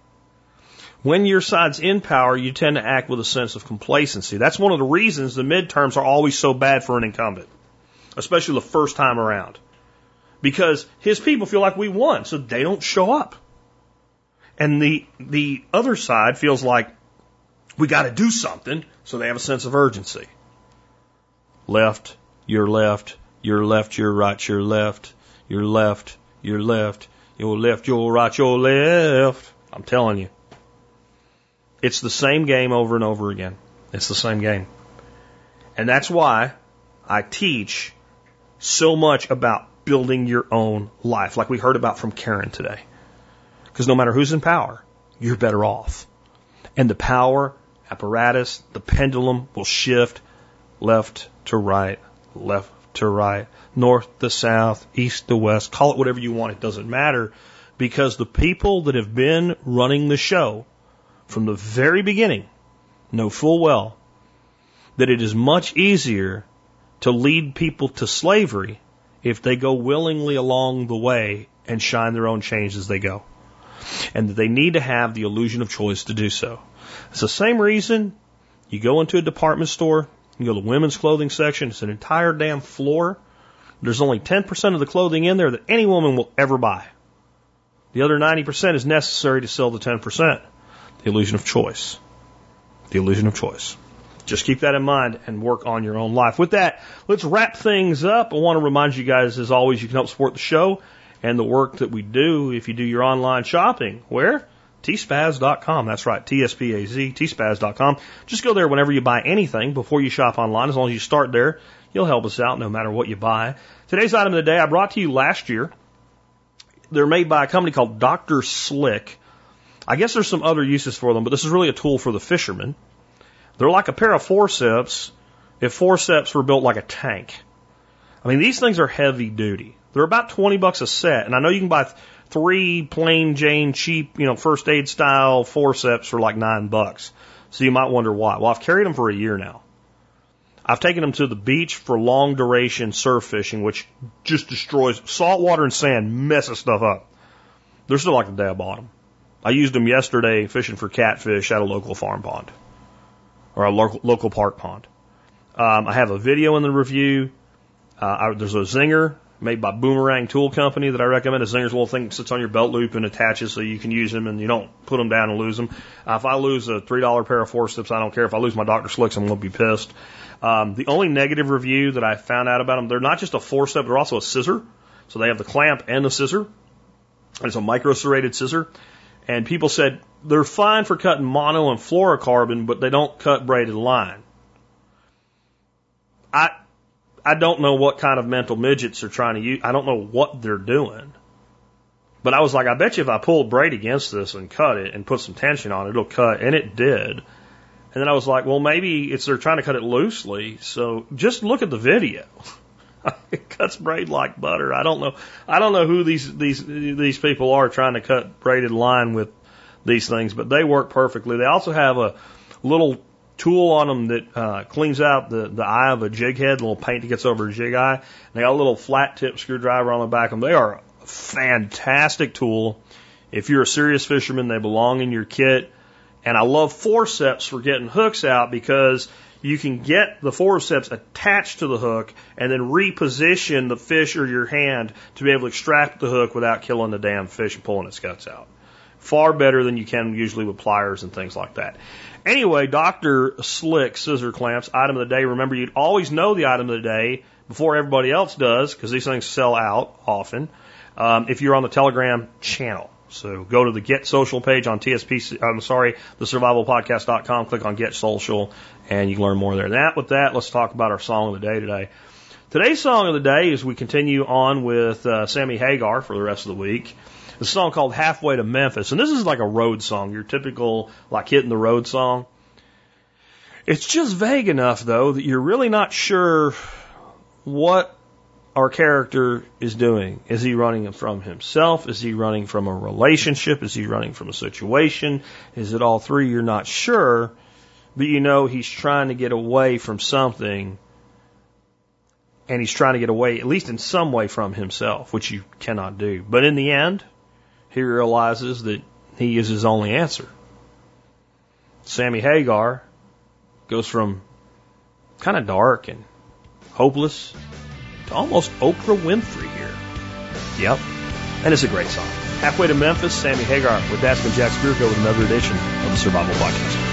When your side's in power, you tend to act with a sense of complacency. That's one of the reasons the midterms are always so bad for an incumbent, especially the first time around. Because his people feel like we won, so they don't show up. And the, the other side feels like we got to do something, so they have a sense of urgency. Left, you're left, you're left, you're right, you're left, you're left, you're left, you're left, you're right, you're left. I'm telling you. It's the same game over and over again. It's the same game. And that's why I teach so much about building your own life, like we heard about from Karen today. Because no matter who's in power, you're better off. And the power apparatus, the pendulum will shift left to right, left to right, north to south, east to west, call it whatever you want, it doesn't matter. Because the people that have been running the show from the very beginning know full well that it is much easier to lead people to slavery if they go willingly along the way and shine their own change as they go. And that they need to have the illusion of choice to do so. It's the same reason you go into a department store, you go to the women's clothing section, it's an entire damn floor. There's only 10% of the clothing in there that any woman will ever buy. The other 90% is necessary to sell the 10% the illusion of choice. the illusion of choice. Just keep that in mind and work on your own life. With that, let's wrap things up. I want to remind you guys, as always, you can help support the show and the work that we do if you do your online shopping. Where? tspaz.com. That's right, T-S-P-A-Z, tspaz.com. Just go there whenever you buy anything before you shop online. As long as you start there, you'll help us out no matter what you buy. Today's item of the day I brought to you last year. They're made by a company called Dr. Slick. I guess there's some other uses for them, but this is really a tool for the fishermen. They're like a pair of forceps if forceps were built like a tank. I mean, these things are heavy duty. They're about 20 bucks a set, and I know you can buy three plain Jane cheap, you know, first aid style forceps for like nine bucks. So you might wonder why. Well, I've carried them for a year now. I've taken them to the beach for long duration surf fishing, which just destroys salt water and sand, messes stuff up. They're still like the day I bought them. I used them yesterday fishing for catfish at a local farm pond or a local, park pond. Um, I have a video in the review. Uh, I, there's a zinger made by Boomerang Tool Company that I recommend. A zinger's a little thing that sits on your belt loop and attaches so you can use them and you don't put them down and lose them. Uh, if I lose a $3 pair of forceps, I don't care. If I lose my Dr. Slicks, I'm going to be pissed. Um, the only negative review that I found out about them, they're not just a forcep, they're also a scissor. So they have the clamp and the scissor. It's a micro serrated scissor. And people said they're fine for cutting mono and fluorocarbon, but they don't cut braided line. I I don't know what kind of mental midgets are trying to use. I don't know what they're doing. But I was like, I bet you if I pulled braid against this and cut it and put some tension on it, it'll cut. And it did. And then I was like, well, maybe it's they're trying to cut it loosely. So just look at the video. it cuts braid like butter. I don't know. I don't know who these these these people are trying to cut braided line with these things, but they work perfectly. They also have a little tool on them that uh, cleans out the, the eye of a jig head, a little paint that gets over a jig eye. And they got a little flat tip screwdriver on the back of them. They are a fantastic tool. If you're a serious fisherman, they belong in your kit. And I love forceps for getting hooks out because you can get the forceps attached to the hook and then reposition the fish or your hand to be able to extract the hook without killing the damn fish and pulling its guts out. Far better than you can usually with pliers and things like that. Anyway, Dr. Slick scissor clamps, item of the day. Remember, you'd always know the item of the day before everybody else does because these things sell out often um, if you're on the Telegram channel. So go to the Get Social page on TSP, I'm sorry, the survivalpodcast.com, click on Get Social, and you can learn more there. That, with that, let's talk about our song of the day today. Today's song of the day is we continue on with uh, Sammy Hagar for the rest of the week. The song called Halfway to Memphis. And this is like a road song, your typical like hitting the road song. It's just vague enough though that you're really not sure what our character is doing. Is he running from himself? Is he running from a relationship? Is he running from a situation? Is it all three? You're not sure, but you know he's trying to get away from something and he's trying to get away, at least in some way, from himself, which you cannot do. But in the end, he realizes that he is his only answer. Sammy Hagar goes from kind of dark and hopeless to almost Oprah Winfrey here. Yep. And it's a great song. Halfway to Memphis, Sammy Hagar with That's Jack Spirko with another edition of the Survival Podcast.